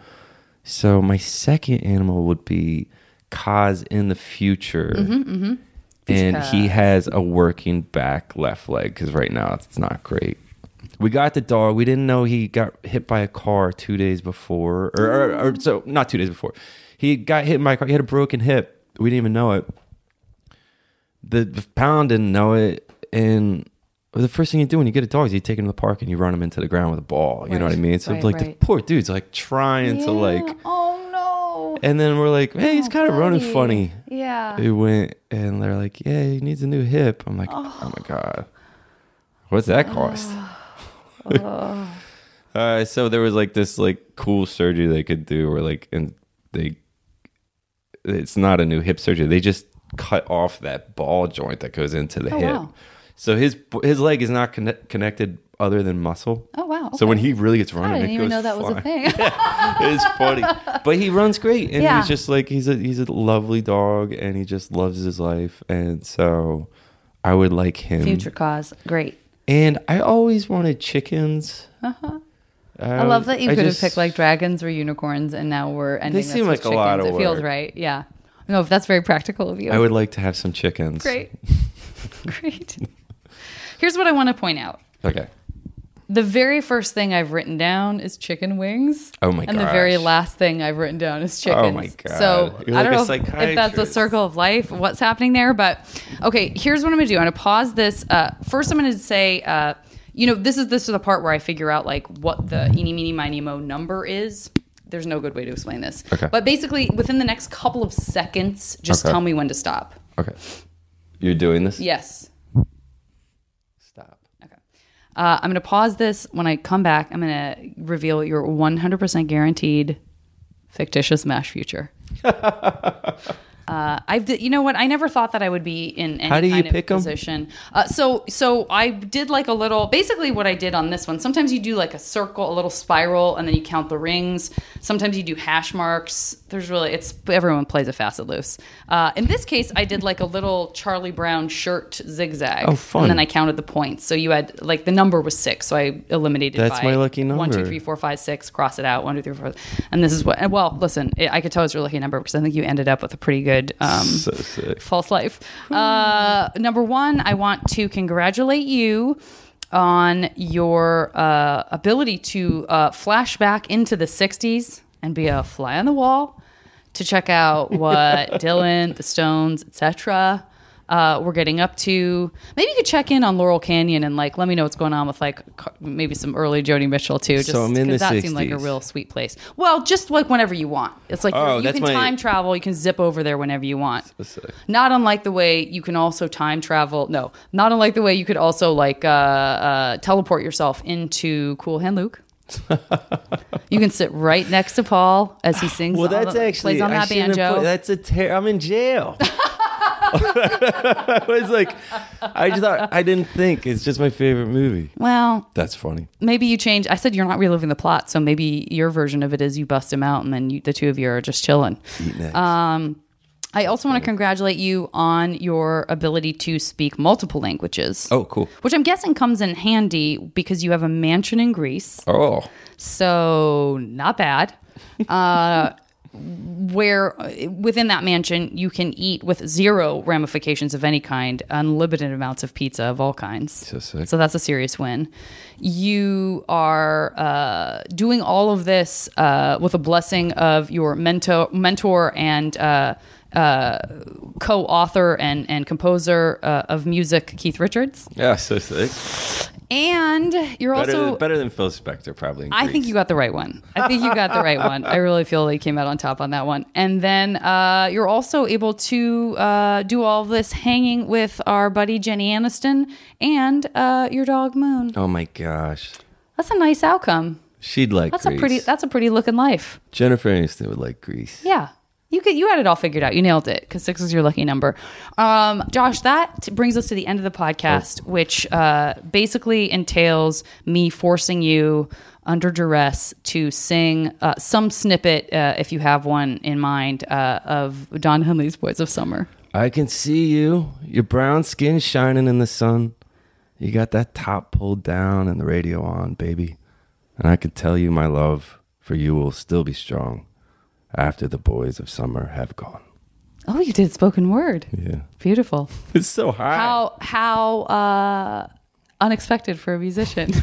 So my second animal would be Kaz in the future. Mm-hmm, mm-hmm. And he has a working back left leg because right now it's not great. We got the dog. We didn't know he got hit by a car two days before, or, or, or so not two days before. He got hit by a car. He had a broken hip. We didn't even know it. The, the pound didn't know it, and the first thing you do when you get a dog is you take him to the park and you run him into the ground with a ball. You know what I mean? So right, like the poor dude's like trying to like, Oh no. and then we're like, hey, he's Oh, kind of running funny. Yeah. We went and they're like, yeah, he needs a new hip. I'm like, oh, my god, what's that cost? uh, Oh. Uh, so there was like this like cool surgery they could do, where like, and they, it's not a new hip surgery. They just cut off that ball joint that goes into the Oh, hip. wow. So his his leg is not conne- connected other than muscle. Oh wow. So when he really gets running, I didn't it even goes know that was a thing. it's funny, but he runs great, and Yeah. he's just like he's a he's a lovely dog, and he just loves his life, and so I would like him. Future cause. Great. And I always wanted chickens. Uh-huh. I love that you could have picked like dragons or unicorns, and now we're ending. this seem with like a lot chickens. of It feels right. Yeah. No, if that's very practical of you. I would like to have some chickens. Great. Great. Here's what I want to point out. Okay. The very first thing I've written down is chicken wings. Oh my god! And the very last thing I've written down is chickens. Oh my God. So You're I like don't a know if- if that's the psychiatrist. circle of life, what's happening there. But okay, here's what I'm gonna do. I'm gonna pause this. Uh, first, I'm gonna say, uh, you know, this is this is the part where I figure out like what the eeny meeny miny mo number is. There's no good way to explain this. Okay. But basically, within the next couple of seconds, just Okay. tell me when to stop. Okay. You're doing this. Yes. Uh, I'm going to pause this. When I come back, I'm going to reveal your 100% guaranteed fictitious MASH future. Uh, I've you know what? I never thought that I would be in any How do you kind pick of position. Uh, so, so I did like a little. Basically, what I did on this one. Sometimes you do like a circle, a little spiral, and then you count the rings. Sometimes you do hash marks. There's really it's everyone plays a facet loose. Uh, in this case, I did like a little Charlie Brown shirt zigzag. Oh, fun. And then I counted the points. So you had like the number was six, so I eliminated. That's by my lucky One, two, number. One, two, three, four, five, six. Cross it out. One, two, three, four. And this is what. Well, listen, I could tell it's your lucky number because I think you ended up with a pretty good. Um, So false life. Uh, number one, I want to congratulate you on your uh, ability to uh, flash back into the 60s and be a fly on the wall to check out what Dylan, the Stones, etc. Uh, we're getting up to. Maybe you could check in on Laurel Canyon and like let me know what's going on with like maybe some early Joni Mitchell too. Just So I'm in the that seemed like a real sweet place. Well, just like whenever you want. It's like Oh, that's can my- time travel. You can zip over there whenever you want. Not unlike the way you can also time travel. No, not unlike the way you could also like uh, uh, teleport yourself into Cool Hand Luke. you can sit right next to Paul as he sings. Well, that's the- actually plays on that banjo. that's a ter- I'm in jail. I was like, I just thought I didn't think it's just my favorite movie. well, That's funny. maybe you change. I said you're not reliving the plot, so maybe your version of it is you bust him out, and then you, the two of you are just chilling. Um, I also want to congratulate you on your ability to speak multiple languages. Oh, cool. Which I'm guessing comes in handy because you have a mansion in Greece. Oh, So, not bad. Uh, where within that mansion you can eat with zero ramifications of any kind, unlimited amounts of pizza of all kinds. So. So that's a serious win. You are uh, doing all of this uh, with a blessing of your mentor, mentor and uh, uh, co-author and and composer uh, of music, Keith Richards. yeah, so sick. And you're Better, also than, better than Phil Spector, probably. in I think you got the right one. I think you got the right one. I really feel like you came out on top on that one. And then uh, you're also able to uh, do all of this hanging with our buddy Jenny Aniston and uh, your dog Moon. Oh my gosh, That's a nice outcome. she'd like. That's a pretty. That's a pretty looking life. Jennifer Aniston would like Greece. Yeah. You could, you had it all figured out. You nailed it because six is your lucky number. Um, Josh, that t- brings us to the end of the podcast, which uh, basically entails me forcing you under duress to sing uh, some snippet, uh, if you have one in mind, uh, of Don Henley's Boys of Summer. I can see you. Your brown skin shining in the sun. You got that top pulled down and the radio on, baby. And I can tell you my love for you will still be strong after the boys of summer have gone. Oh, you did spoken word. Yeah. Beautiful. It's so high. How how uh, unexpected for a musician.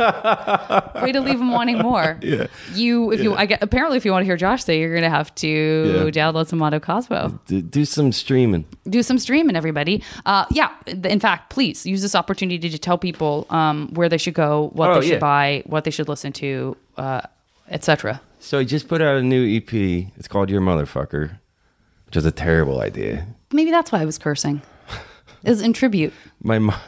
Way to leave him wanting more. Yeah. You if you I get apparently if you want to hear Josh say you're gonna have to Yeah. download some Mondo Cozmo. Do, do some streaming. Do some streaming, everybody. Uh, yeah. In fact, please use this opportunity to tell people um, where they should go, what Oh, they should yeah. buy, what they should listen to, uh, etc. So he just put out a new EP. It's called Your Motherfucker, which is a terrible idea. Maybe that's why I was cursing. It was in tribute. my mom,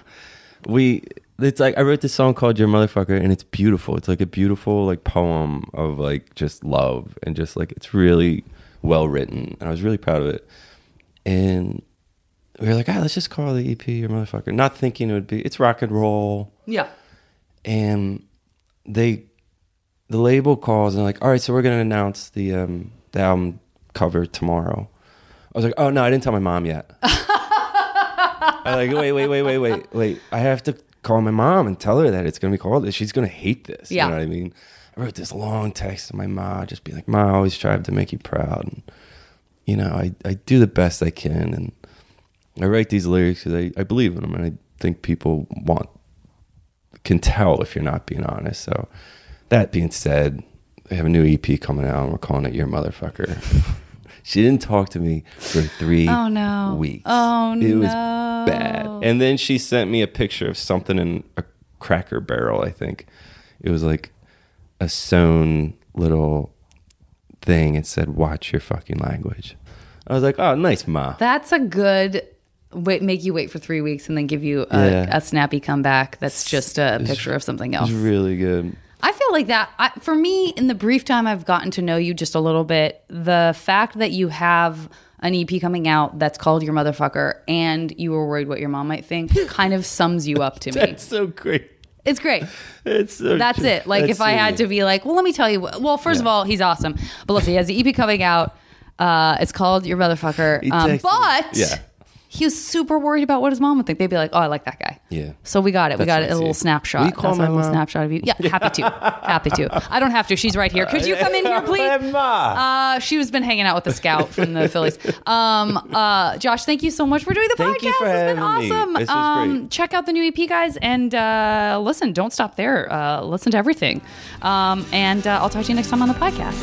we it's like I wrote this song called Your Motherfucker and it's beautiful. It's like a beautiful like poem of like just love and just like it's really well written and I was really proud of it. And we were like, ah, let's just call the EP Your Motherfucker. Not thinking it would be it's rock and roll. Yeah. And they the label calls and like, all right, so we're gonna announce the um the album cover tomorrow. I was like, oh no, I didn't tell my mom yet. I'm like, wait, wait, wait, wait, wait, wait. I have to call my mom and tell her that it's gonna be called this. She's gonna hate this. Yeah. You know what I mean? I wrote this long text to my mom, just be like, Ma, I always strive to make you proud. And, you know, I, I do the best I can. And I write these lyrics because I, I believe in them. And I think people want, can tell if you're not being honest. So, that being said, we have a new EP coming out and we're calling it Your Motherfucker. she didn't talk to me for three Oh, no. weeks. Oh, no. It was bad. And then she sent me a picture of something in a cracker barrel, I think. It was like a sewn little thing. It said, Watch your fucking language. I was like, Oh, nice, Ma. That's a good wait make you wait for three weeks and then give you a, Yeah. a snappy comeback that's just a picture of something else. was really good. I feel like that I, for me in the brief time I've gotten to know you just a little bit, the fact that you have an EP coming out that's called Your Motherfucker and you were worried what your mom might think kind of sums you up to me. That's so great. It's great. It's so That's true. it. Like That's if I had to be like, well, let me tell you. Well, first of all, he's awesome. But listen, he has the EP coming out. Uh, it's called Your Motherfucker. Um, but Yeah. He was super worried about what his mom would think. They'd be like, oh, I like that guy. Yeah. So we got it. we That's got what a I little snapshot. Will you call That's my a little mom? snapshot of you. Yeah, happy to. happy to. I don't have to. She's right here. Could you come in here, please? Ma. Uh, she has been hanging out with the scout from the Phillies. Um, uh, Josh, thank you so much for doing the Thank podcast. you for it's been having me. awesome. This was um, great. check out the new EP, guys, and uh, listen. Don't stop there. Uh, listen to everything. Um, and uh, I'll talk to you next time on the podcast.